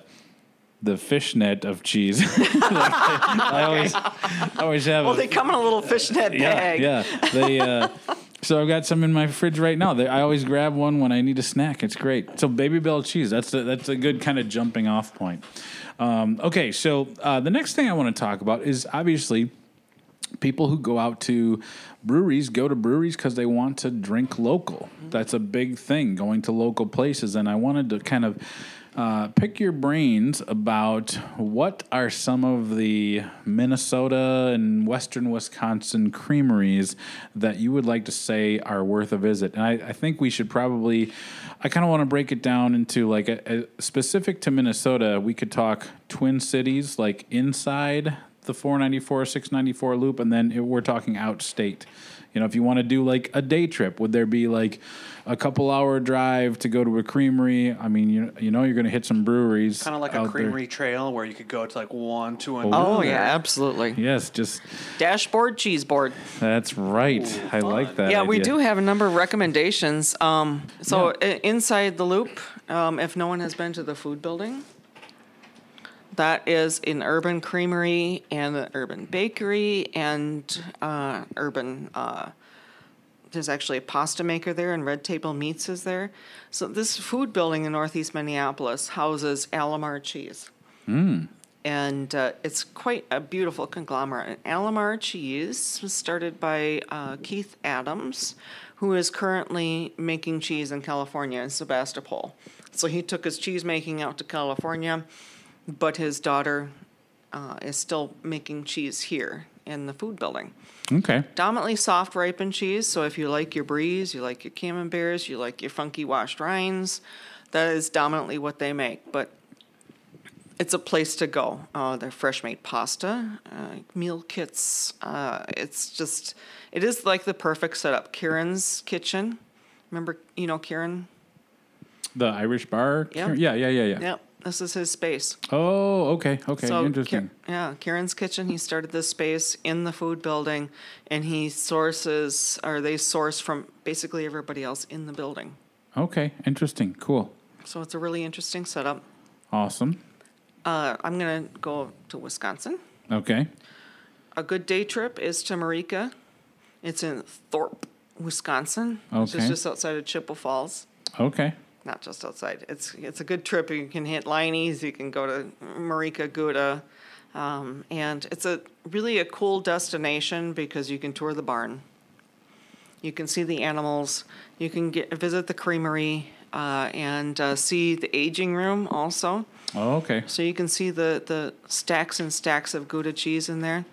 the fishnet of cheese. <laughs> I <laughs> always, I always have. Well, a- they come in a little fishnet yeah, bag. yeah. They. Uh, so I've got some in my fridge right now. I always grab one when I need a snack. It's great. So Babybel cheese. That's a, that's a good kind of jumping off point. Um, okay, so uh, the next thing I want to talk about is obviously people who go out to breweries go to breweries because they want to drink local. That's a big thing, going to local places. And I wanted to kind of uh, pick your brains about what are some of the Minnesota and Western Wisconsin creameries that you would like to say are worth a visit. And I, I think we should probably, I kind of want to break it down into like a, a specific to Minnesota. We could talk Twin Cities, like inside the 494 694 loop and then it, we're talking outstate you know if you want to do like a day trip would there be like a couple hour drive to go to a creamery i mean you, you know you're going to hit some breweries Kind of like a out there. creamery trail where you could go to like one, two, and Oh, yeah, absolutely. yes just Dashboard, cheese board. that's right i like that Yeah, we do have a number of recommendations. Um, so i- inside the loop, um, if no one has been to the food building, that is an urban creamery and an urban bakery and uh, urban. Uh, there's actually a pasta maker there, and Red Table Meats is there. So this food building in Northeast Minneapolis houses Alemar Cheese and uh, it's quite a beautiful conglomerate. And Alemar Cheese was started by uh, Keith Adams, who is currently making cheese in California in Sebastopol. So he took his cheese making out to California, but his daughter uh, is still making cheese here in the food building. Okay. Dominantly soft ripened cheese. So if you like your bries, you like your camemberts, you like your funky washed rinds, that is dominantly what they make. But it's a place to go. Uh, they're fresh made pasta, uh, meal kits. Uh, it's just, it is like the perfect setup. Kieran's kitchen. Remember, you know, Kieran? The Irish bar. Yeah. Yeah. Yeah. Yeah. Yeah. Yep. This is his space. Oh. Okay. Okay. So, Interesting. Ki- yeah, Kieran's Kitchen. He started this space in the food building, and he sources, or they source from basically everybody else in the building. Okay. Interesting. Cool. So it's a really interesting setup. Awesome. Uh, I'm gonna go to Wisconsin. Okay. A good day trip is to Marieke. It's in Thorp, Wisconsin, which Okay. is just outside of Chippewa Falls. Okay. Not just outside. It's it's a good trip. You can hit Leinie's. You can go to Marieke Gouda, um, and it's a really a cool destination because you can tour the barn. You can see the animals. You can get visit the creamery uh, and uh, see the aging room also. Oh, okay. So you can see the, the stacks and stacks of Gouda cheese in there,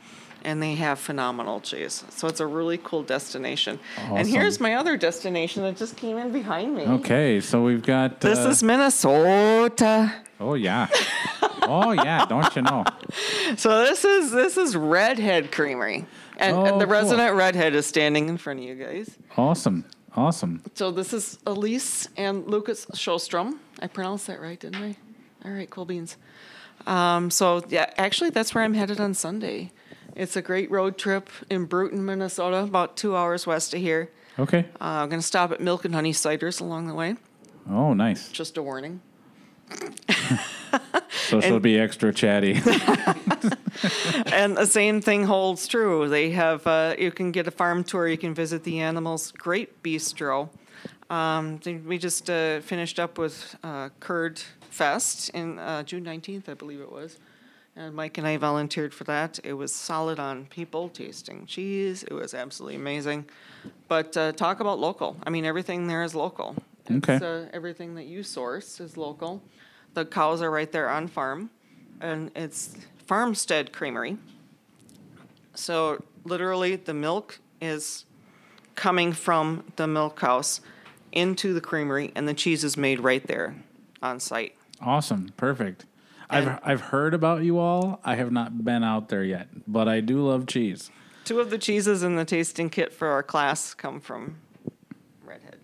and they have phenomenal cheese. So it's a really cool destination. And here's my other destination that just came in behind me. Okay. So we've got. This uh, is Minnesota. Oh yeah. oh yeah. Don't you know? <laughs> So this is this is Redhead Creamery, and, Oh, and the cool. resident redhead is standing in front of you guys. Awesome. Awesome. So this is Alise and Lucas Sjostrom. I pronounced that right, didn't I? All right, cool beans. Um, so yeah, actually, that's where I'm headed on Sunday. It's a great road trip in Brooten, Minnesota, about two hours west of here. Okay. Uh, I'm going to stop at Milk and Honey Ciders along the way. Oh, nice. Just a warning. <laughs> So she'll be extra chatty. <laughs> <laughs> and the same thing holds true. They have uh, you can get a farm tour. You can visit the animals. Great bistro. Um, we just uh, finished up with uh, Curd Fest in uh, June nineteenth, I believe it was. And Mike and I volunteered for that. It was solid on people tasting cheese. It was absolutely amazing. But uh, talk about local. I mean, everything there is local. Okay. It's, uh, everything that you source is local. The cows are right there on farm, and it's Farmstead Creamery. So literally, the milk is coming from the milk house into the creamery, and the cheese is made right there on site. awesome. Perfect. I've And- I've heard about you all. I have not been out there yet, but I do love cheese. Two of the cheeses in the tasting kit for our class come from Redhead.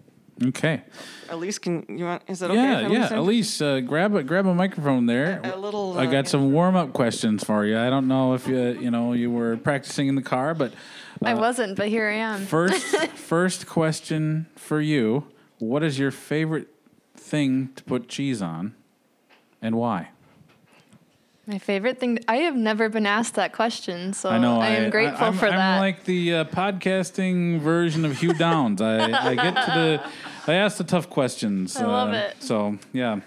Okay. Alise, can you want? Is it okay? Yeah, yeah. Alise- Alise, uh, grab a grab a microphone there. A- a little, I uh, got some warm up questions for you. I don't know if you you know you were practicing in the car, but I wasn't, but here I am. first <laughs> first question for you: What is your favorite thing to put cheese on, and why? My favorite thing. I have never been asked that question, so I know I am grateful I'm, for I'm that. like the uh, podcasting version of Hugh Downs. I, I get to the I ask the tough questions. I love uh, it. So yeah.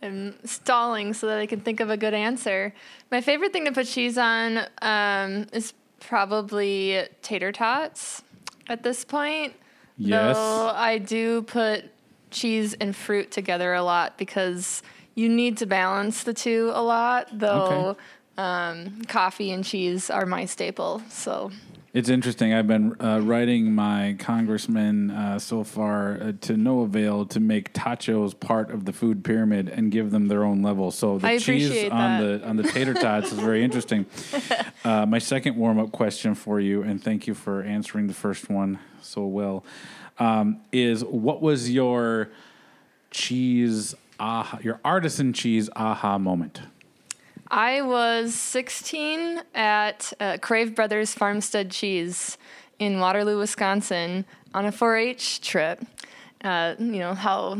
I'm stalling so that I can think of a good answer. My favorite thing to put cheese on um, is probably tater tots at this point. Yes. Though I do put cheese and fruit together a lot because you need to balance the two a lot, though Okay. um, coffee and cheese are my staple. So It's interesting. I've been uh, writing my congressman uh, so far uh, to no avail to make tachos part of the food pyramid and give them their own level. So the cheese on that. the on the tater tots is very interesting. <laughs> Uh, my second warm up question for you, and thank you for answering the first one so well, um, is what was your cheese aha, your artisan cheese aha moment? I was 16 at uh, Crave Brothers Farmstead Cheese in Waterloo, Wisconsin, on a 4-H trip. Uh, you know how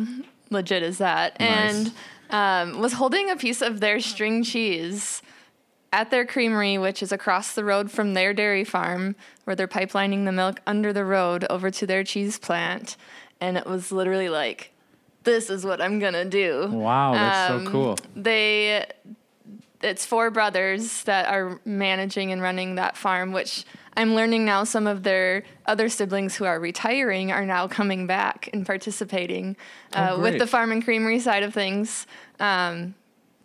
legit is that? Nice. And um, was holding a piece of their string cheese at their creamery, which is across the road from their dairy farm, where they're pipelining the milk under the road over to their cheese plant. And it was literally like, this is what I'm gonna do. Wow, that's so Um, cool. They, it's four brothers that are managing and running that farm, which I'm learning now some of their other siblings who are retiring are now coming back and participating uh, with Oh, great. the farm and creamery side of things. Um,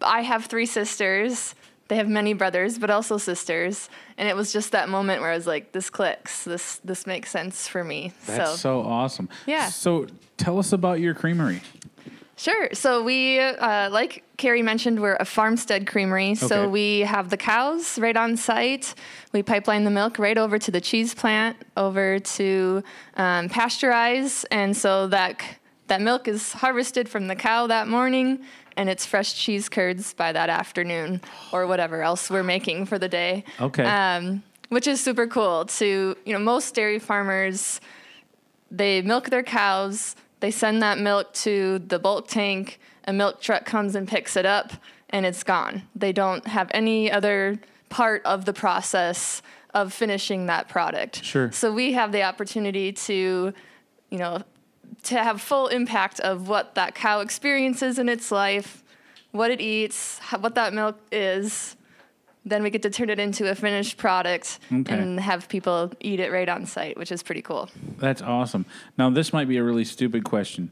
I have three sisters. They have many brothers, but also sisters. And it was just that moment where I was like, "This clicks. This this makes sense for me." That's so, awesome. Yeah. So tell us about your creamery. Sure. So we, uh, like Kerry mentioned, we're a farmstead creamery. Okay. So we have the cows right on site. We pipeline the milk right over to the cheese plant, over to um, pasteurize, and so that that milk is harvested from the cow that morning, and it's fresh cheese curds by that afternoon, or whatever else we're making for the day. Okay. Um, which is super cool. To you know, most dairy farmers they milk their cows, they send that milk to the bulk tank, a milk truck comes and picks it up, and it's gone. They don't have any other part of the process of finishing that product. Sure. So we have the opportunity to, you know, to have full impact of what that cow experiences in its life, what it eats, how, what that milk is. Then we get to turn it into a finished product Okay. and have people eat it right on site, which is pretty cool. That's awesome. Now, this might be a really stupid question.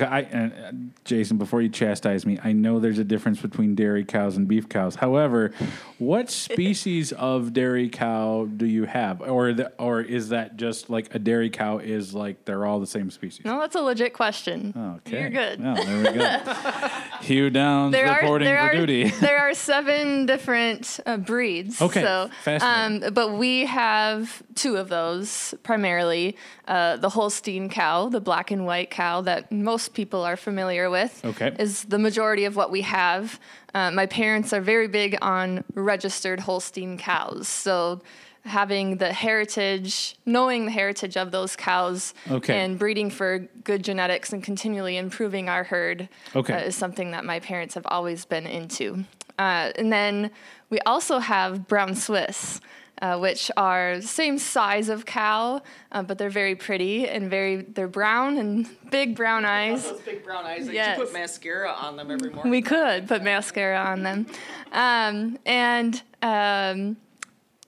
I, uh, Jason, before you chastise me, I know there's a difference between dairy cows and beef cows. However, what <laughs> species of dairy cow do you have, or the, or is that just like a dairy cow is like they're all the same species? No, that's a legit question. Okay, You're good. Well, there we go. <laughs> Hugh Downs There are reporting there for are duty. <laughs> there are seven different uh, breeds. Okay, so um, but we have two of those primarily: uh, the Holstein cow, the black and white cow that most people are familiar with. Okay. is the majority of what we have. Uh, my parents are very big on registered Holstein cows, so. Having the heritage, knowing the heritage of those cows, Okay. and breeding for good genetics and continually improving our herd Okay. uh, is something that my parents have always been into. Uh, and then we also have brown Swiss, uh, which are same size of cow, uh, but they're very pretty and very they're brown and big brown eyes. Those big brown eyes. Yes. You put mascara on them every morning. We could put mascara on them. Um, and um,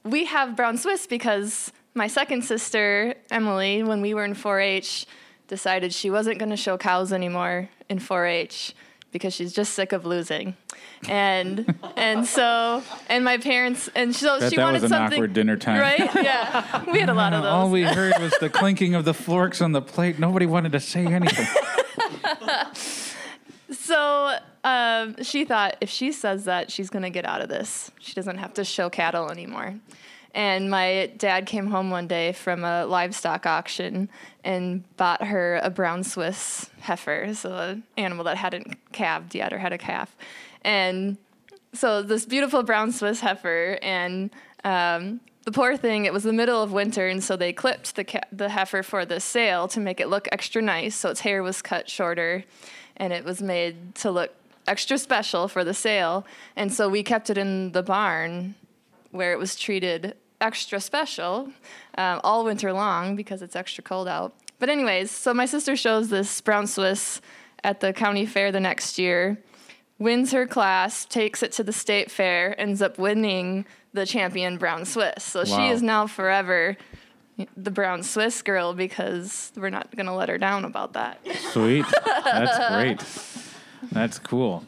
we have brown Swiss because my second sister, Emily, when we were in 4 H, decided she wasn't going to show cows anymore in 4 H because she's just sick of losing. And and so and my parents and so Bet she that wanted was an something awkward dinner time. right yeah we had a lot of those <laughs> All we heard was the clinking of the forks on the plate. Nobody wanted to say anything. <laughs> So um, she thought if she says that, she's going to get out of this. She doesn't have to show cattle anymore. And my dad came home one day from a livestock auction and bought her a brown Swiss heifer, so an animal that hadn't calved yet or had a calf. And so this beautiful brown Swiss heifer, and um, the poor thing, it was the middle of winter, and so they clipped the ca- the heifer for the sale to make it look extra nice. So its hair was cut shorter, and it was made to look extra special for the sale. And so we kept it in the barn where it was treated extra special um, all winter long because it's extra cold out. But anyways, so my sister shows this brown Swiss at the county fair the next year, wins her class, takes it to the state fair, ends up winning the champion brown Swiss. So she is now forever the brown Swiss girl because we're not going to let her down about that. Sweet. <laughs> That's great. That's cool.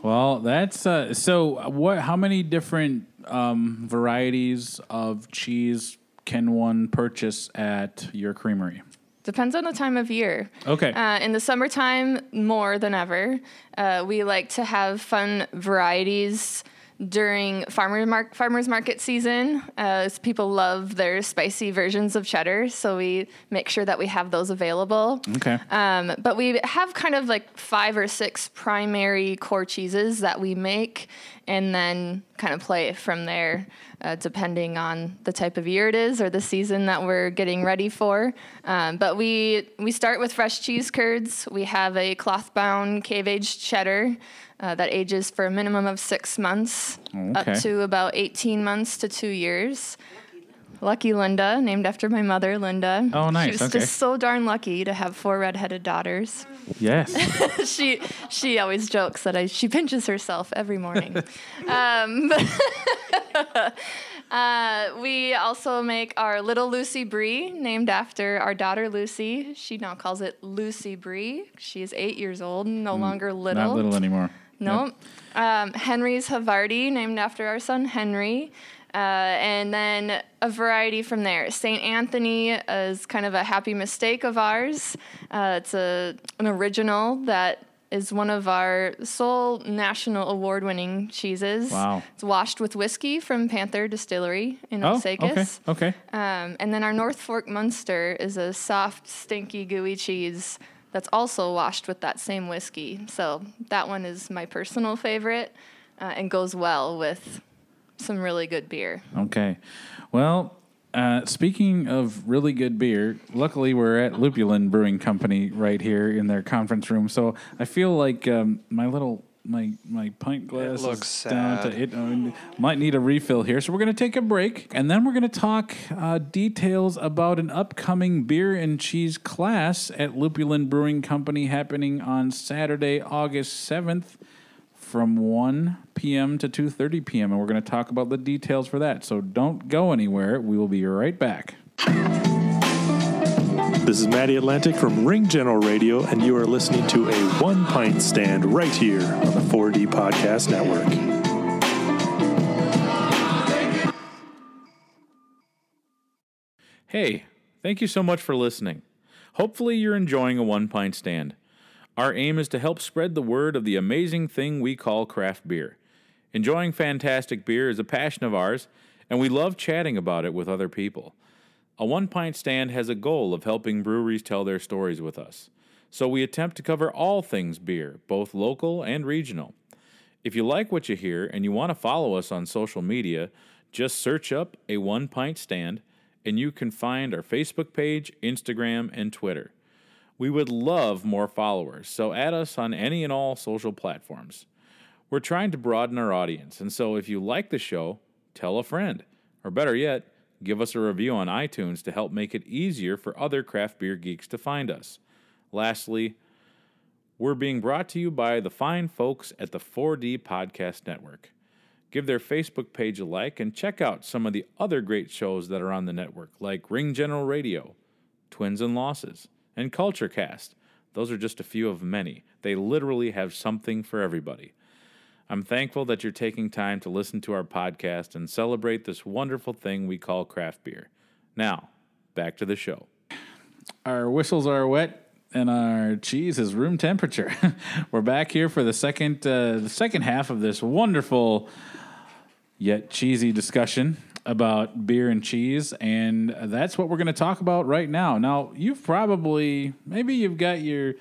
Well, that's uh, so. What? How many different um, varieties of cheese can one purchase at your creamery? Depends on the time of year. Okay. Uh, in the summertime, more than ever. Uh, we like to have fun varieties during farmer mar- farmers market season. Uh, as people love their spicy versions of cheddar, so we make sure that we have those available. okay. Um, but we have kind of like five or six primary core cheeses that we make and then kind of play from there, uh, depending on the type of year it is or the season that we're getting ready for. Um, but we, we start with fresh cheese curds. We have a cloth bound cave aged cheddar. Uh, that ages for a minimum of six months, Okay. up to about 18 months to two years. Lucky Linda, named after my mother, Linda. Oh, nice, She was okay. just so darn lucky to have four redheaded daughters. yes. <laughs> she she always jokes that I, she pinches herself every morning. <laughs> um, <laughs> uh, we also make our little Lucy Brie, named after our daughter Lucy. She now calls it Lucy Brie. She is eight years old, no longer little. Not little anymore. No. Um, Henry's Havarti, named after our son Henry. Uh, and then a variety from there. St. Anthony is kind of a happy mistake of ours. Uh, it's a, an original that is one of our sole national award winning cheeses. Wow. It's washed with whiskey from Panther Distillery in Oh, Osakis. okay, okay. Um, and then our North Fork Munster is a soft, stinky, gooey cheese that's also washed with that same whiskey. So that one is my personal favorite uh, and goes well with some really good beer. Okay. Well, uh, speaking of really good beer, luckily we're at Lupulin Brewing Company right here in their conference room. So I feel like um, my little my my pint glass looks is down sad. to it. uh, might need a refill here. So we're going to take a break, and then we're going to talk uh, details about an upcoming beer and cheese class at Lupulin Brewing Company happening on Saturday, August seventh from 1 p.m. to 2:30 p.m. and we're going to talk about the details for that. So don't go anywhere. We will be right back. This is Maddie Atlantic from Ring General Radio, and you are listening to a one pint stand right here on the 4D Podcast Network. Hey, thank you so much for listening. Hopefully you're enjoying a one pint stand. Our aim is to help spread the word of the amazing thing we call craft beer. Enjoying fantastic beer is a passion of ours, and we love chatting about it with other people. A one pint stand has a goal of helping breweries tell their stories with us. So we attempt to cover all things beer, both local and regional. If you like what you hear and you want to follow us on social media, just search up a one pint stand and you can find our Facebook page, Instagram, and Twitter. We would love more followers, so add us on any and all social platforms. We're trying to broaden our audience, and so if you like the show, tell a friend. Or better yet, give us a review on iTunes to help make it easier for other craft beer geeks to find us. Lastly, we're being brought to you by the fine folks at the 4D Podcast Network. Give their Facebook page a like and check out some of the other great shows that are on the network, like Ring General Radio, Twins and Losses, and Culture Cast. Those are just a few of many. They literally have something for everybody. I'm thankful that you're taking time to listen to our podcast and celebrate this wonderful thing we call craft beer. Now, back to the show. Our whistles are wet and our cheese is room temperature. <laughs> We're back here for the second uh, the second half of this wonderful yet cheesy discussion about beer and cheese, and that's what we're going to talk about right now. Now, you've probably maybe you've got your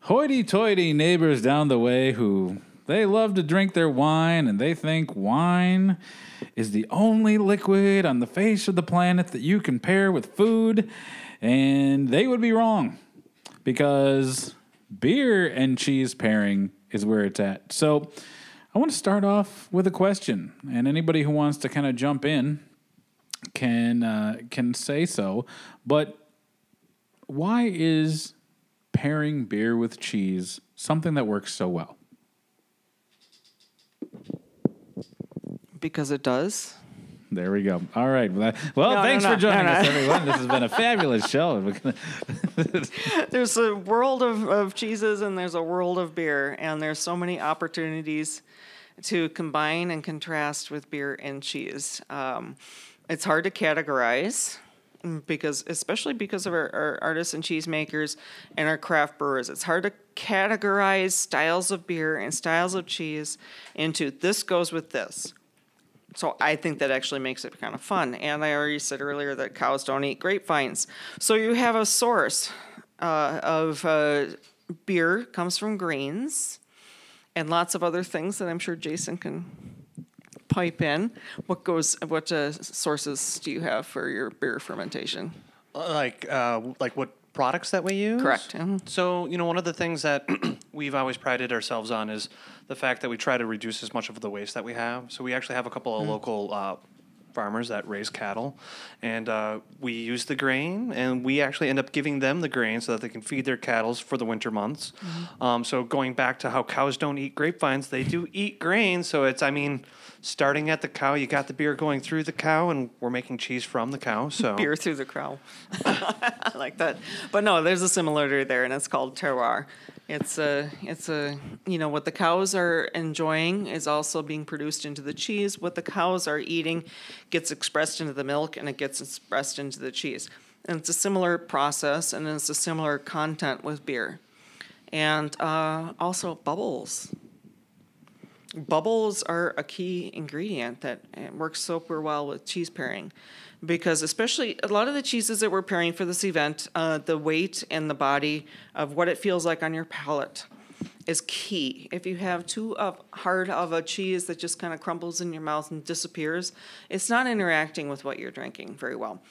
hoity-toity neighbors down the way who they love to drink their wine and they think wine is the only liquid on the face of the planet that you can pair with food and they would be wrong because beer and cheese pairing is where it's at. So I want to start off with a question, and anybody who wants to kind of jump in can uh, can say so. But why is pairing beer with cheese something that works so well? Because it does. There we go. All right. Well, No, no, thanks no, for joining no, no. us, everyone. This has been a fabulous show. <laughs> <laughs> There's a world of, of cheeses and there's a world of beer, and there's so many opportunities to combine and contrast with beer and cheese. Um, it's hard to categorize because, especially because of our, our artists and cheesemakers and our craft brewers, it's hard to categorize styles of beer and styles of cheese into this goes with this. So I think that actually makes it kind of fun. And I already said earlier that cows don't eat grapevines. So you have a source uh, of uh, beer comes from grains and lots of other things that I'm sure Jason can pipe in. What goes? What uh, sources do you have for your beer fermentation? Like, uh, like what products that we use? Correct. Mhm. So, you know, one of the things that <clears throat> we've always prided ourselves on is the fact that we try to reduce as much of the waste that we have. So we actually have a couple of local uh, farmers that raise cattle, and uh, we use the grain, and we actually end up giving them the grain so that they can feed their cattle for the winter months. Um, so going back to how cows don't eat grapevines, they do eat grain. So it's, I mean, starting at the cow. You got the beer going through the cow, and we're making cheese from the cow. So <laughs> beer through the cow. <laughs> I like that. But no, there's a similarity there, and it's called terroir. It's a, it's a, you know, what the cows are enjoying is also being produced into the cheese. What the cows are eating gets expressed into the milk, and it gets expressed into the cheese. And it's a similar process, and it's a similar content with beer. And uh, also bubbles. Bubbles are a key ingredient that uh, works super well with cheese pairing because especially a lot of the cheeses that we're pairing for this event, uh, the weight and the body of what it feels like on your palate is key. If you have too of hard of a cheese that just kind of crumbles in your mouth and disappears, it's not interacting with what you're drinking very well.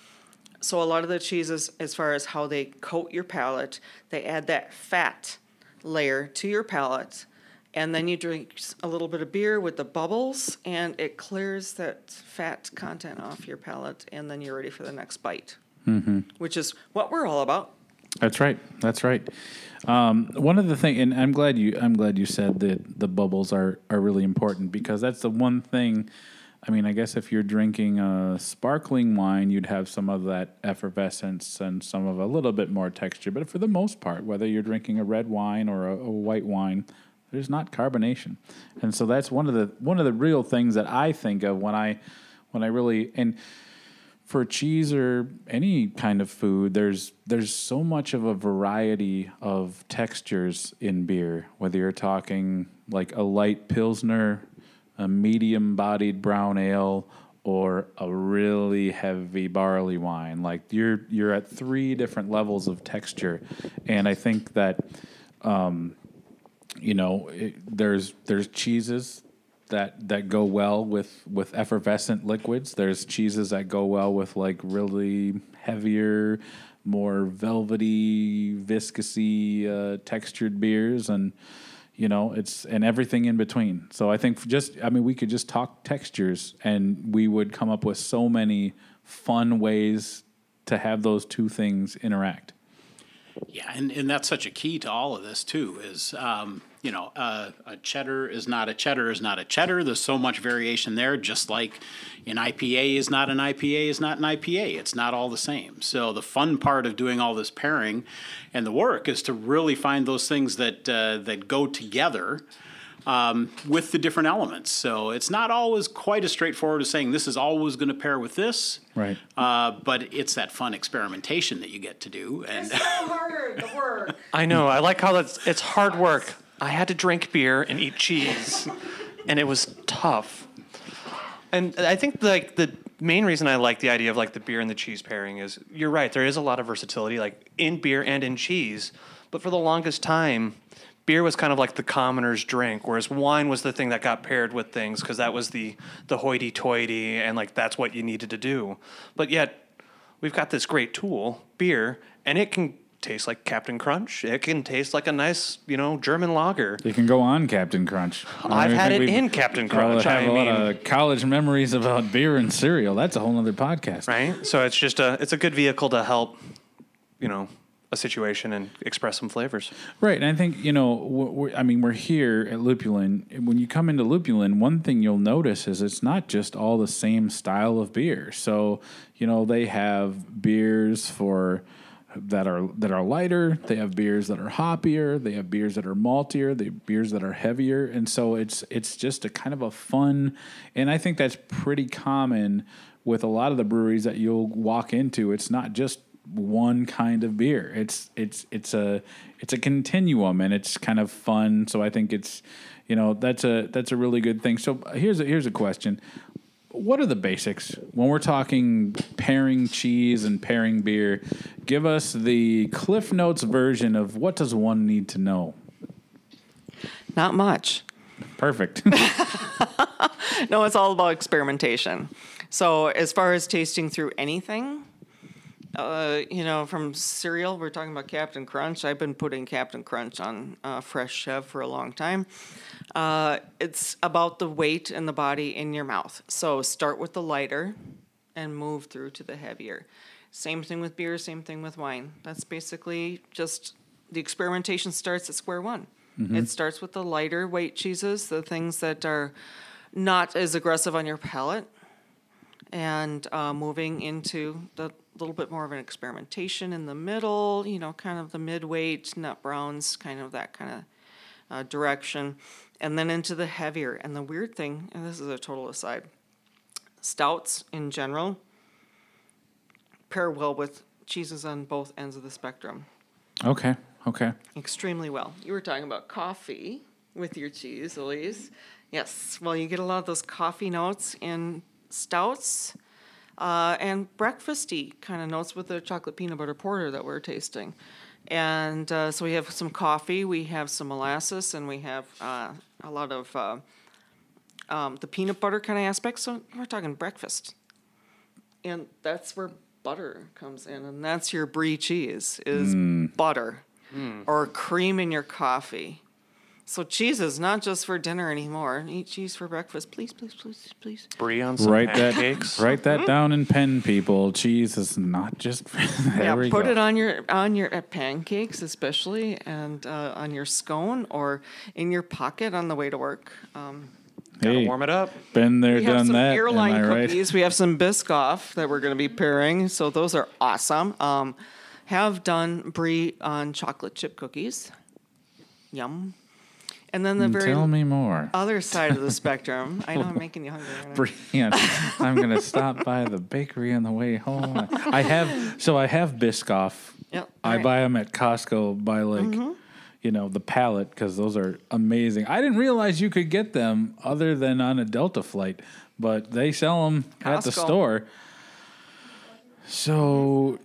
So a lot of the cheeses, as far as how they coat your palate, they add that fat layer to your palate and then you drink a little bit of beer with the bubbles, and it clears that fat content off your palate, and then you're ready for the next bite, mm-hmm. which is what we're all about. That's right. That's right. Um, one of the thing, and I'm glad you, I'm glad you said that the bubbles are are really important because that's the one thing. I mean, I guess if you're drinking a sparkling wine, you'd have some of that effervescence and some of a little bit more texture. But for the most part, whether you're drinking a red wine or a, a white wine, there's not carbonation, and so that's one of the one of the real things that I think of when I when I really and for cheese or any kind of food, there's there's so much of a variety of textures in beer. Whether you're talking like a light pilsner, a medium-bodied brown ale, or a really heavy barley wine, like you're you're at three different levels of texture, and I think that. Um, you know, it, there's there's cheeses that that go well with with effervescent liquids. There's cheeses that go well with like really heavier, more velvety, viscousy uh, textured beers, and you know it's and everything in between. So I think just I mean we could just talk textures, and we would come up with so many fun ways to have those two things interact. Yeah, and, and that's such a key to all of this too. Is um, you know, uh, a cheddar is not a cheddar is not a cheddar. There's so much variation there. Just like an IPA is not an IPA is not an IPA. It's not all the same. So the fun part of doing all this pairing and the work is to really find those things that uh, that go together um, with the different elements. So it's not always quite as straightforward as saying this is always going to pair with this. Right. Uh, but it's that fun experimentation that you get to do. And It's so hard, the work. I know. I like how that's it's hard work. I had to drink beer and eat cheese, and it was tough. And I think like the main reason I like the idea of like the beer and the cheese pairing is you're right. There is a lot of versatility like in beer and in cheese, but for the longest time, beer was kind of like the commoner's drink, whereas wine was the thing that got paired with things because that was the the hoity-toity and like that's what you needed to do. But yet, we've got this great tool, beer, and it can taste like Captain Crunch. It can taste like a nice, you know, German lager. You can go on Captain Crunch. I've had it in Captain Crunch. I have I a lot mean, of college memories about beer and cereal. That's a whole other podcast. right? So it's just a it's a good vehicle to help, you know, a situation and express some flavors. Right, and I think you know, I mean, we're here at Lupulin. When you come into Lupulin, one thing you'll notice is it's not just all the same style of beer. So, you know, they have beers for that are that are lighter. They have beers that are hoppier. They have beers that are maltier. They have beers that are heavier. And so it's it's just a kind of a fun, and I think that's pretty common with a lot of the breweries that you'll walk into. It's not just one kind of beer. It's it's it's a it's a continuum and it's kind of fun. So I think it's you know that's a that's a really good thing. So here's a here's a question. What are the basics when we're talking pairing cheese and pairing beer? Give us the Cliff Notes version of what does one need to know. Not much. Perfect. <laughs> <laughs> No, it's all about experimentation. So as far as tasting through anything, uh, you know, from cereal, we're talking about Captain Crunch. I've been putting Captain Crunch on uh, Fresh Chev for a long time. Uh, it's about the weight and the body in your mouth. So start with the lighter and move through to the heavier. Same thing with beer, same thing with wine. That's basically just the experimentation starts at square one. It starts with the lighter weight cheeses, the things that are not as aggressive on your palate, and uh, moving into the little bit more of an experimentation in the middle. You know, kind of the mid-weight nut browns, kind of that kind of uh, direction, and then into the heavier. And the weird thing, and this is a total aside, stouts in general pair well with cheeses on both ends of the spectrum. Okay. Okay. Extremely well. You were talking about coffee with your cheese, Alise. Yes. Well, you get a lot of those coffee notes in stouts uh, and breakfasty kind of notes with the chocolate peanut butter porter that we're tasting. And uh, so we have some coffee, we have some molasses, and we have uh, a lot of uh, um, the peanut butter kind of aspect. So we're talking breakfast. And that's where butter comes in, and that's your brie cheese is butter or cream in your coffee. So cheese is not just for dinner anymore. Eat cheese for breakfast, please, please, please, please. Brie on some Write that. pancakes. Write that down in pen, people. Cheese is not just. <laughs> there yeah, we put go. it on your on your uh, pancakes, especially, and uh, on your scone or in your pocket on the way to work. Um, Hey, Warm it up. been there, we have done some that. airline am I right? cookies. We have some Biscoff that we're going to be pairing. So those are awesome. Um, have done brie on chocolate chip cookies. Yum. And then the very Mm, Tell me more. other side of the spectrum. <laughs> I know I'm making you hungry. Brilliant. I'm going to stop by the bakery on the way home. I have, so I have Biscoff. Yep, I alright. buy them at Costco by like, you know, the pallet because those are amazing. I didn't realize you could get them other than on a Delta flight, but they sell them at the Costco. store. So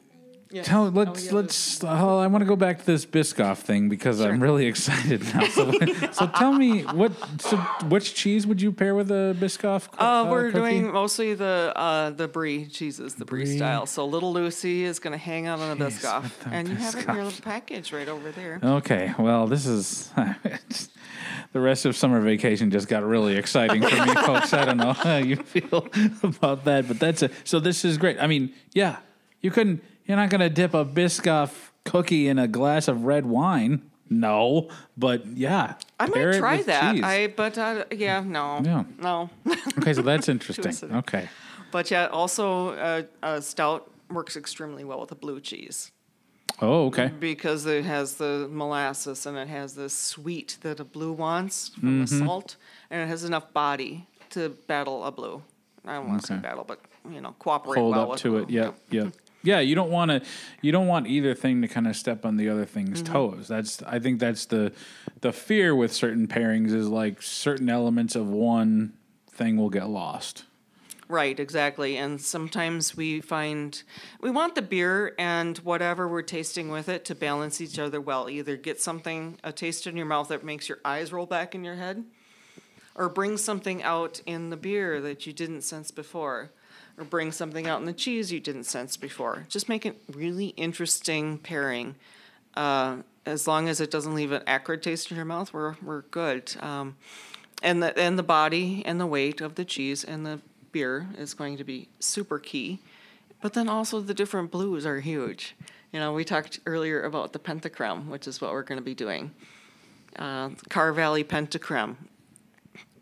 Yeah. tell Oh, let's yeah, let's oh, I want to go back to this Biscoff thing because I'm really excited now. So, <laughs> so tell me what so which cheese would you pair with a Biscoff? Uh, we're cookie? doing mostly the uh, the brie cheeses, the brie, Brie. style. So little Lucy is going to hang out on the Jeez, Biscoff, and you have it in your little package right over there. Okay, well, this is <laughs> the rest of summer vacation just got really exciting for me, <laughs> folks. I don't know how you feel about that, but that's a, so. This is great. I mean, yeah, you couldn't. You're not gonna dip a Biscoff cookie in a glass of red wine. No, but yeah, I might try that. cheese. I but uh, yeah, no, Yeah. no. <laughs> okay, so that's interesting. Okay, but yeah, also uh, uh, stout works extremely well with a blue cheese oh, okay, because it has the molasses and it has the sweet that a blue wants from Mm-hmm. the salt, and it has enough body to battle a blue. I don't want to say battle, but you know, cooperate hold well up with to blue. it. Yep, yep. Yeah, you don't want to. You don't want either thing to kind of step on the other thing's Mm-hmm. toes. That's. I think that's the the fear with certain pairings is like certain elements of one thing will get lost. Right, exactly. And sometimes we find we want the beer and whatever we're tasting with it to balance each other well. Either get something, a taste in your mouth that makes your eyes roll back in your head, or bring something out in the beer that you didn't sense before, or bring something out in the cheese you didn't sense before. Just make it really interesting pairing. Uh, as long as it doesn't leave an acrid taste in your mouth, we're, we're good. Um, and the and the body and the weight of the cheese and the beer is going to be super key. But then also the different blues are huge. You know, we talked earlier about the pentacreme, which is what we're going to be doing. Uh, Carr Valley pentacreme,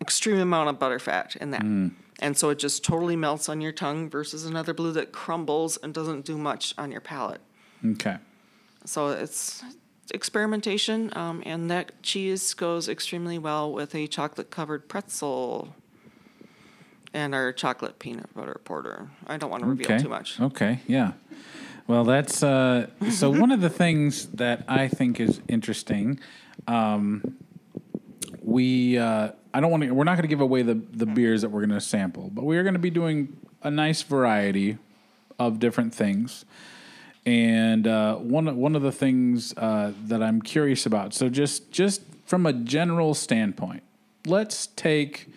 extreme amount of butterfat in that. And so it just totally melts on your tongue versus another blue that crumbles and doesn't do much on your palate. Okay. So it's experimentation, um, and that cheese goes extremely well with a chocolate covered pretzel and our chocolate peanut butter porter. I don't want to reveal okay. too much. Okay. Yeah. Well, that's uh, so. one of the things that I think is interesting, um, we uh, I don't want to. We're not going to give away the the beers that we're going to sample, but we are going to be doing a nice variety of different things. And uh, one one of the things uh, that I'm curious about. So just just from a general standpoint, let's take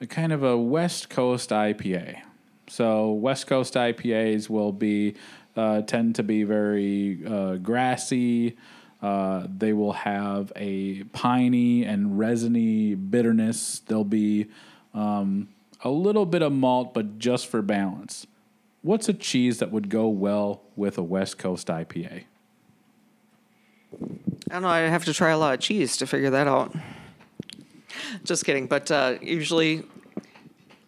a kind of a West Coast IPA. So West Coast IPAs will be uh, tend to be very uh, grassy. Uh, they will have a piney and resiny bitterness. There'll be um, a little bit of malt, but just for balance. What's a cheese that would go well with a West Coast IPA? I don't know. I have to try a lot of cheese to figure that out. Just kidding. But uh, usually,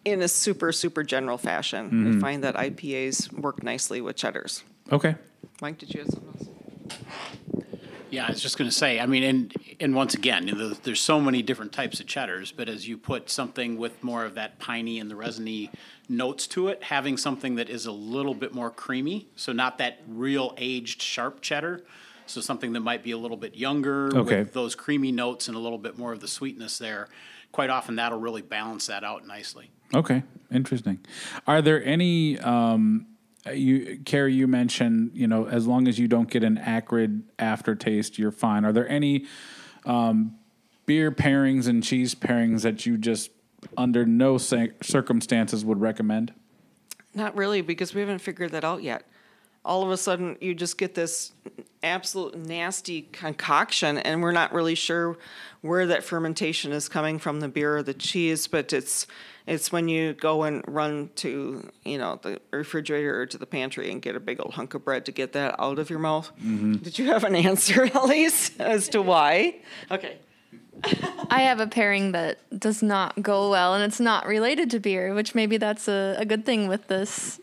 in a super super general fashion. Mm-hmm. We find that IPAs work nicely with cheddars. Okay. Mike, did you have something else? Yeah, I was just going to say. I mean, and and once again, you know, there's so many different types of cheddars, but as you put something with more of that piney and the resiny notes to it, having something that is a little bit more creamy, so not that real aged sharp cheddar, so something that might be a little bit younger Okay. with those creamy notes and a little bit more of the sweetness there. Quite often, that'll really balance that out nicely. Okay, interesting. Are there any um you Kerry you mentioned, you know, as long as you don't get an acrid aftertaste, you're fine. Are there any um beer pairings and cheese pairings that you just under no circumstances would recommend? Not really, because we haven't figured that out yet. All of a sudden, you just get this absolute nasty concoction, and we're not really sure where that fermentation is coming from, the beer or the cheese. But it's it's when you go and run to you know the refrigerator or to the pantry and get a big old hunk of bread to get that out of your mouth. Mm-hmm. Did you have an answer, <laughs> Alise, as to why? Okay. I have a pairing that does not go well, and it's not related to beer, which maybe that's a, a good thing with this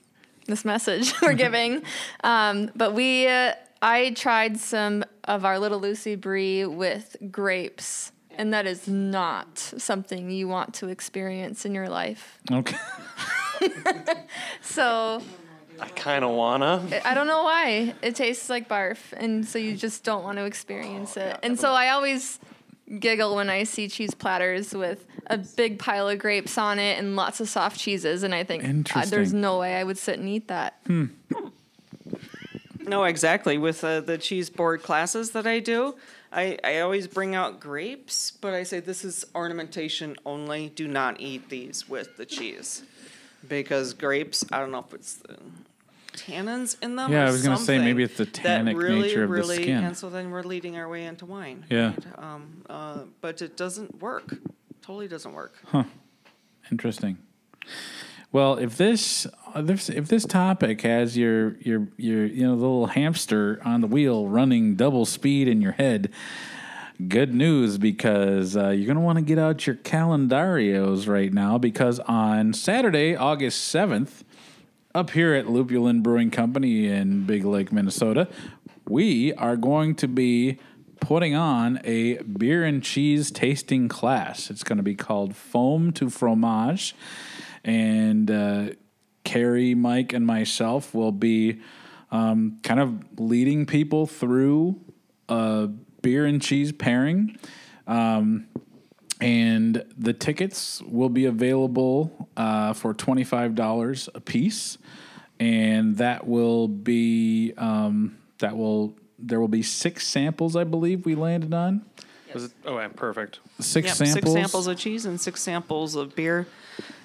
this message <laughs> we're giving. Um, but we, uh, I tried some of our Little Lucy Brie with grapes, and that is not something you want to experience in your life. Okay. <laughs> So I kind of wanna. I don't know why it tastes like barf, and so you just don't want to experience it. And so I always giggle when I see cheese platters with a big pile of grapes on it and lots of soft cheeses, and I think uh, there's no way I would sit and eat that. No, exactly. With uh, the cheese board classes that I do, I, I always bring out grapes, but I say this is ornamentation only. Do not eat these with the cheese. Because grapes, I don't know if it's the tannins in them. Yeah, I was gonna say, maybe it's the tannic really, nature of the really, skin. And so then we're leading our way into wine. Yeah. right? Um, uh, but it doesn't work. Totally doesn't work. Huh. Interesting. Well, if this uh, this if this topic has your your your you know little hamster on the wheel running double speed in your head, good news because uh, you're going to want to get out your calendarios right now because on Saturday, August seventh, up here at Lupulin Brewing Company in Big Lake, Minnesota, we are going to be putting on a beer and cheese tasting class. It's going to be called Foam to Fromage. And uh, Kerry, Mike, and myself will be um, kind of leading people through a beer and cheese pairing. Um, and the tickets will be available uh, for $25 a piece and that will be um, that will there will be six samples i believe we landed on Was it? Oh, yeah, perfect. six Yep, samples Six samples of cheese and six samples of beer.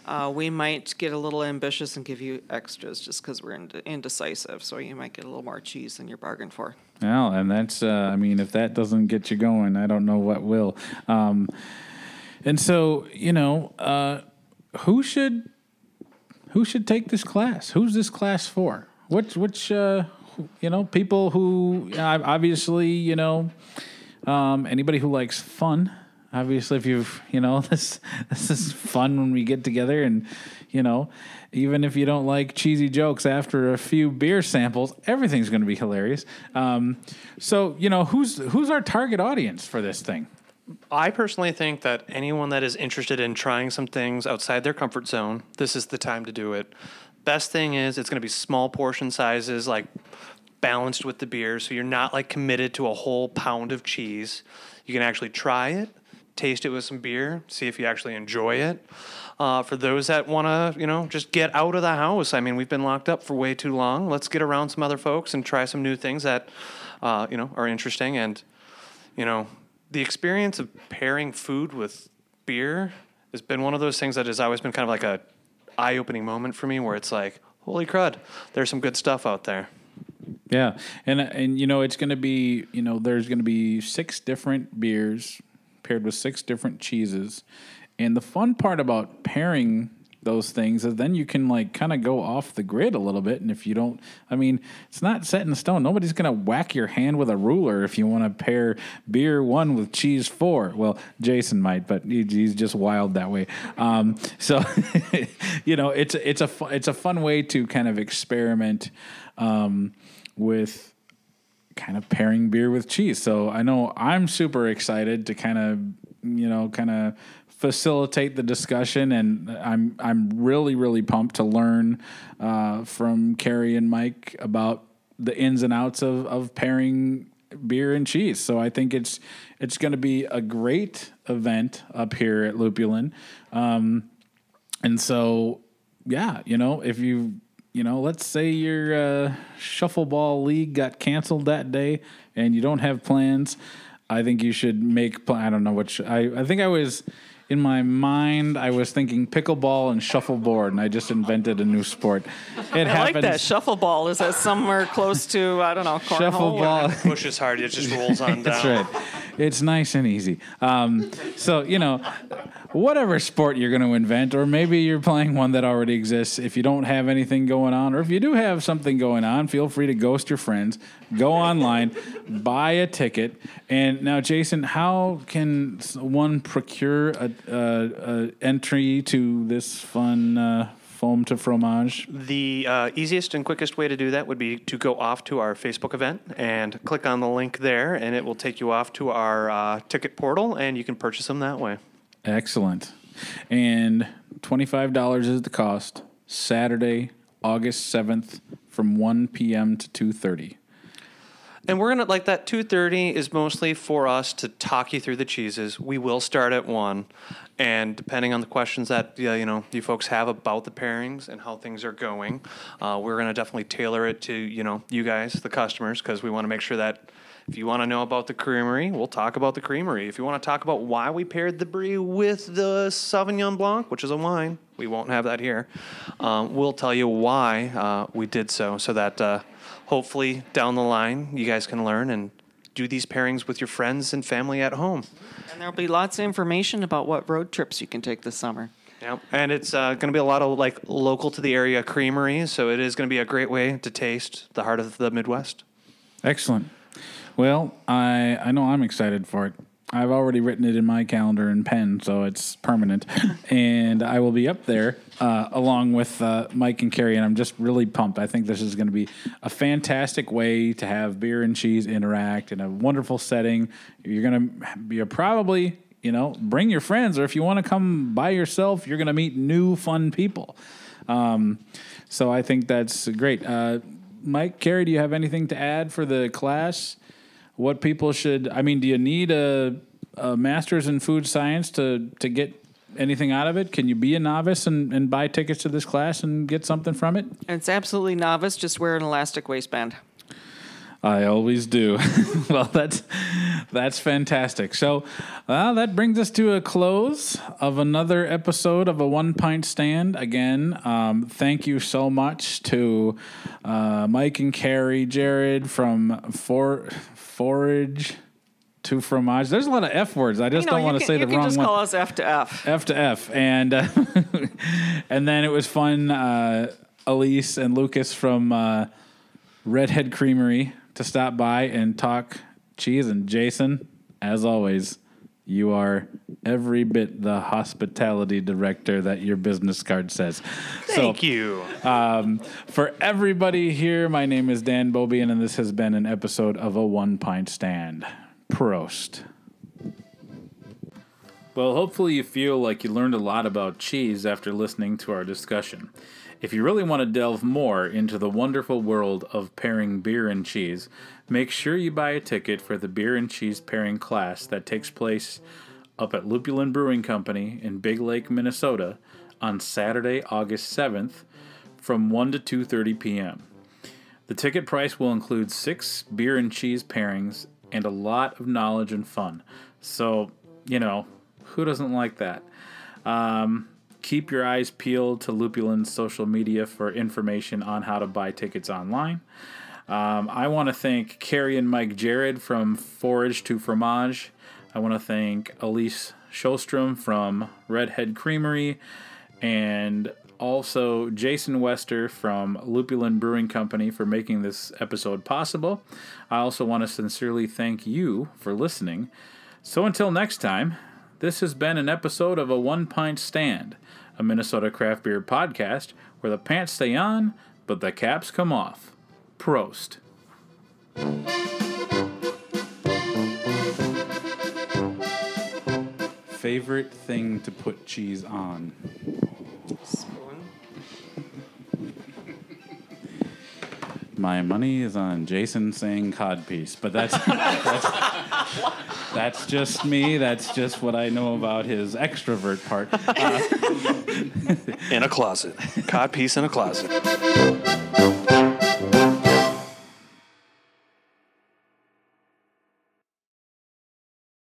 Uh, we might get a little ambitious and give you extras just because we're ind- indecisive. So you might get a little more cheese than you're bargained for. well and that's uh, i mean if that doesn't get you going i don't know what will um, and so you know uh, who should who should take this class? Who's this class for? Which which uh, you know people who obviously you know um, anybody who likes fun. Obviously if you've you know <laughs> this this is fun when we get together and you know even if you don't like cheesy jokes after a few beer samples everything's going to be hilarious. Um, so you know who's who's our target audience for this thing I personally think that anyone that is interested in trying some things outside their comfort zone, this is the time to do it. Best thing is it's going to be small portion sizes, like balanced with the beer, so you're not like committed to a whole pound of cheese. You can actually try it, taste it with some beer, see if you actually enjoy it. Uh, for those that want to, you know, just get out of the house. I mean, we've been locked up for way too long. Let's get around some other folks and try some new things that, uh, you know, are interesting and you know, the experience of pairing food with beer has been one of those things that has always been kind of like a eye-opening moment for me where it's like, holy crud, there's some good stuff out there. Yeah, and and you know it's going to be you know there's going to be six different beers paired with six different cheeses, and the fun part about pairing those things, and then you can like kind of go off the grid a little bit. And if you don't, I mean, it's not set in stone. Nobody's gonna whack your hand with a ruler if you want to pair beer one with cheese four. Well, Jason might, but he, he's just wild that way. Um, so, <laughs> you know, it's it's a it's a fun way to kind of experiment um, with kind of pairing beer with cheese. So I know I'm super excited to kind of, you know, kind of facilitate the discussion, and I'm I'm really really pumped to learn uh, from Kerry and Mike about the ins and outs of of pairing beer and cheese. So I think it's it's going to be a great event up here at Lupulin. Um, and so, yeah, you know, if you, you know, let's say your uh, shuffleball league got canceled that day and you don't have plans, I think you should make. I don't know which. I. I think I was in my mind. I was thinking pickleball and shuffleboard, and I just invented a new sport. It I like that. Shuffleball is that somewhere close to I don't know cornhole. or- Shuffleball. Pushes hard, it just rolls on <laughs> down. That's right. It's nice and easy. Um, so you know, whatever sport you're going to invent, or maybe you're playing one that already exists. If you don't have anything going on, or if you do have something going on, feel free to ghost your friends. Go online, <laughs> buy a ticket. And now, Jason, how can one procure a, a, a entry to this fun uh, foam to fromage? The uh, easiest and quickest way to do that would be to go off to our Facebook event and click on the link there, and it will take you off to our uh, ticket portal, and you can purchase them that way. Excellent. And $25 is the cost. Saturday, August 7th from 1 p.m. to 2:30. And we're gonna like that. Two thirty is mostly for us to talk you through the cheeses. We will start at one, and depending on the questions that you know you folks have about the pairings and how things are going, uh, we're gonna definitely tailor it to you know you guys, the customers, because we want to make sure that. If you want to know about the creamery, we'll talk about the creamery. If you want to talk about why we paired the brie with the Sauvignon Blanc, which is a wine, we won't have that here. Um, we'll tell you why uh, we did so, so that uh, hopefully down the line you guys can learn and do these pairings with your friends and family at home. And there'll be lots of information about what road trips you can take this summer. Yep. And it's uh, going to be a lot of like local to the area creameries, so it is going to be a great way to taste the heart of the Midwest. Excellent. Well, I I know I'm excited for it. I've already written it in my calendar in pen, so it's permanent, <laughs> and I will be up there uh, along with uh, Mike and Kerry, and I'm just really pumped. I think this is going to be a fantastic way to have beer and cheese interact in a wonderful setting. You're going to be probably you know bring your friends, or if you want to come by yourself, you're going to meet new fun people. Um, so I think that's great. Uh, Mike, Kerry, do you have anything to add for the class? What people should? I mean, do you need a, a master's in food science to to get anything out of it? Can you be a novice and, and buy tickets to this class and get something from it? And it's absolutely novice. Just wear an elastic waistband. I always do. <laughs> well, that's that's fantastic. So, well, that brings us to a close of another episode of a one pint stand. Again, um, thank you so much to uh, Mike and Kerry, Jerred from For Forage to Fromage. There's a lot of F words. I just you know, don't want to can, say you the can wrong just one. call us F to F. F to F, and uh, <laughs> and then it was fun. Uh, Alise and Lucas from uh, Redhead Creamery to stop by and talk cheese. And Jason, as always, you are every bit the hospitality director that your business card says. Thank you. Um, for everybody here, my name is Dan Bobian, and this has been an episode of a One Pint Stand. Prost. Well, hopefully, you feel like you learned a lot about cheese after listening to our discussion. If you really want to delve more into the wonderful world of pairing beer and cheese, make sure you buy a ticket for the beer and cheese pairing class that takes place up at Lupulin Brewing Company in Big Lake, Minnesota on Saturday, August 7th from 1 to 2:30 p.m. The ticket price will include 6 beer and cheese pairings and a lot of knowledge and fun. So, you know, who doesn't like that? Um, keep your eyes peeled to Lupulin's social media for information on how to buy tickets online. Um, I want to thank Kerry and Mike Jerred from Forage to Fromage. I want to thank Alise Sjostrom from Redhead Creamery and also Jason Wester from Lupulin Brewing Company for making this episode possible. I also want to sincerely thank you for listening. So until next time, this has been an episode of A One Pint Stand, a Minnesota craft beer podcast where the pants stay on, but the caps come off. Prost. Favorite thing to put cheese on? My money is on Jason saying codpiece, but that's <laughs> that's, that's just me. That's just what I know about his extrovert part. Uh, in a closet. codpiece in a closet.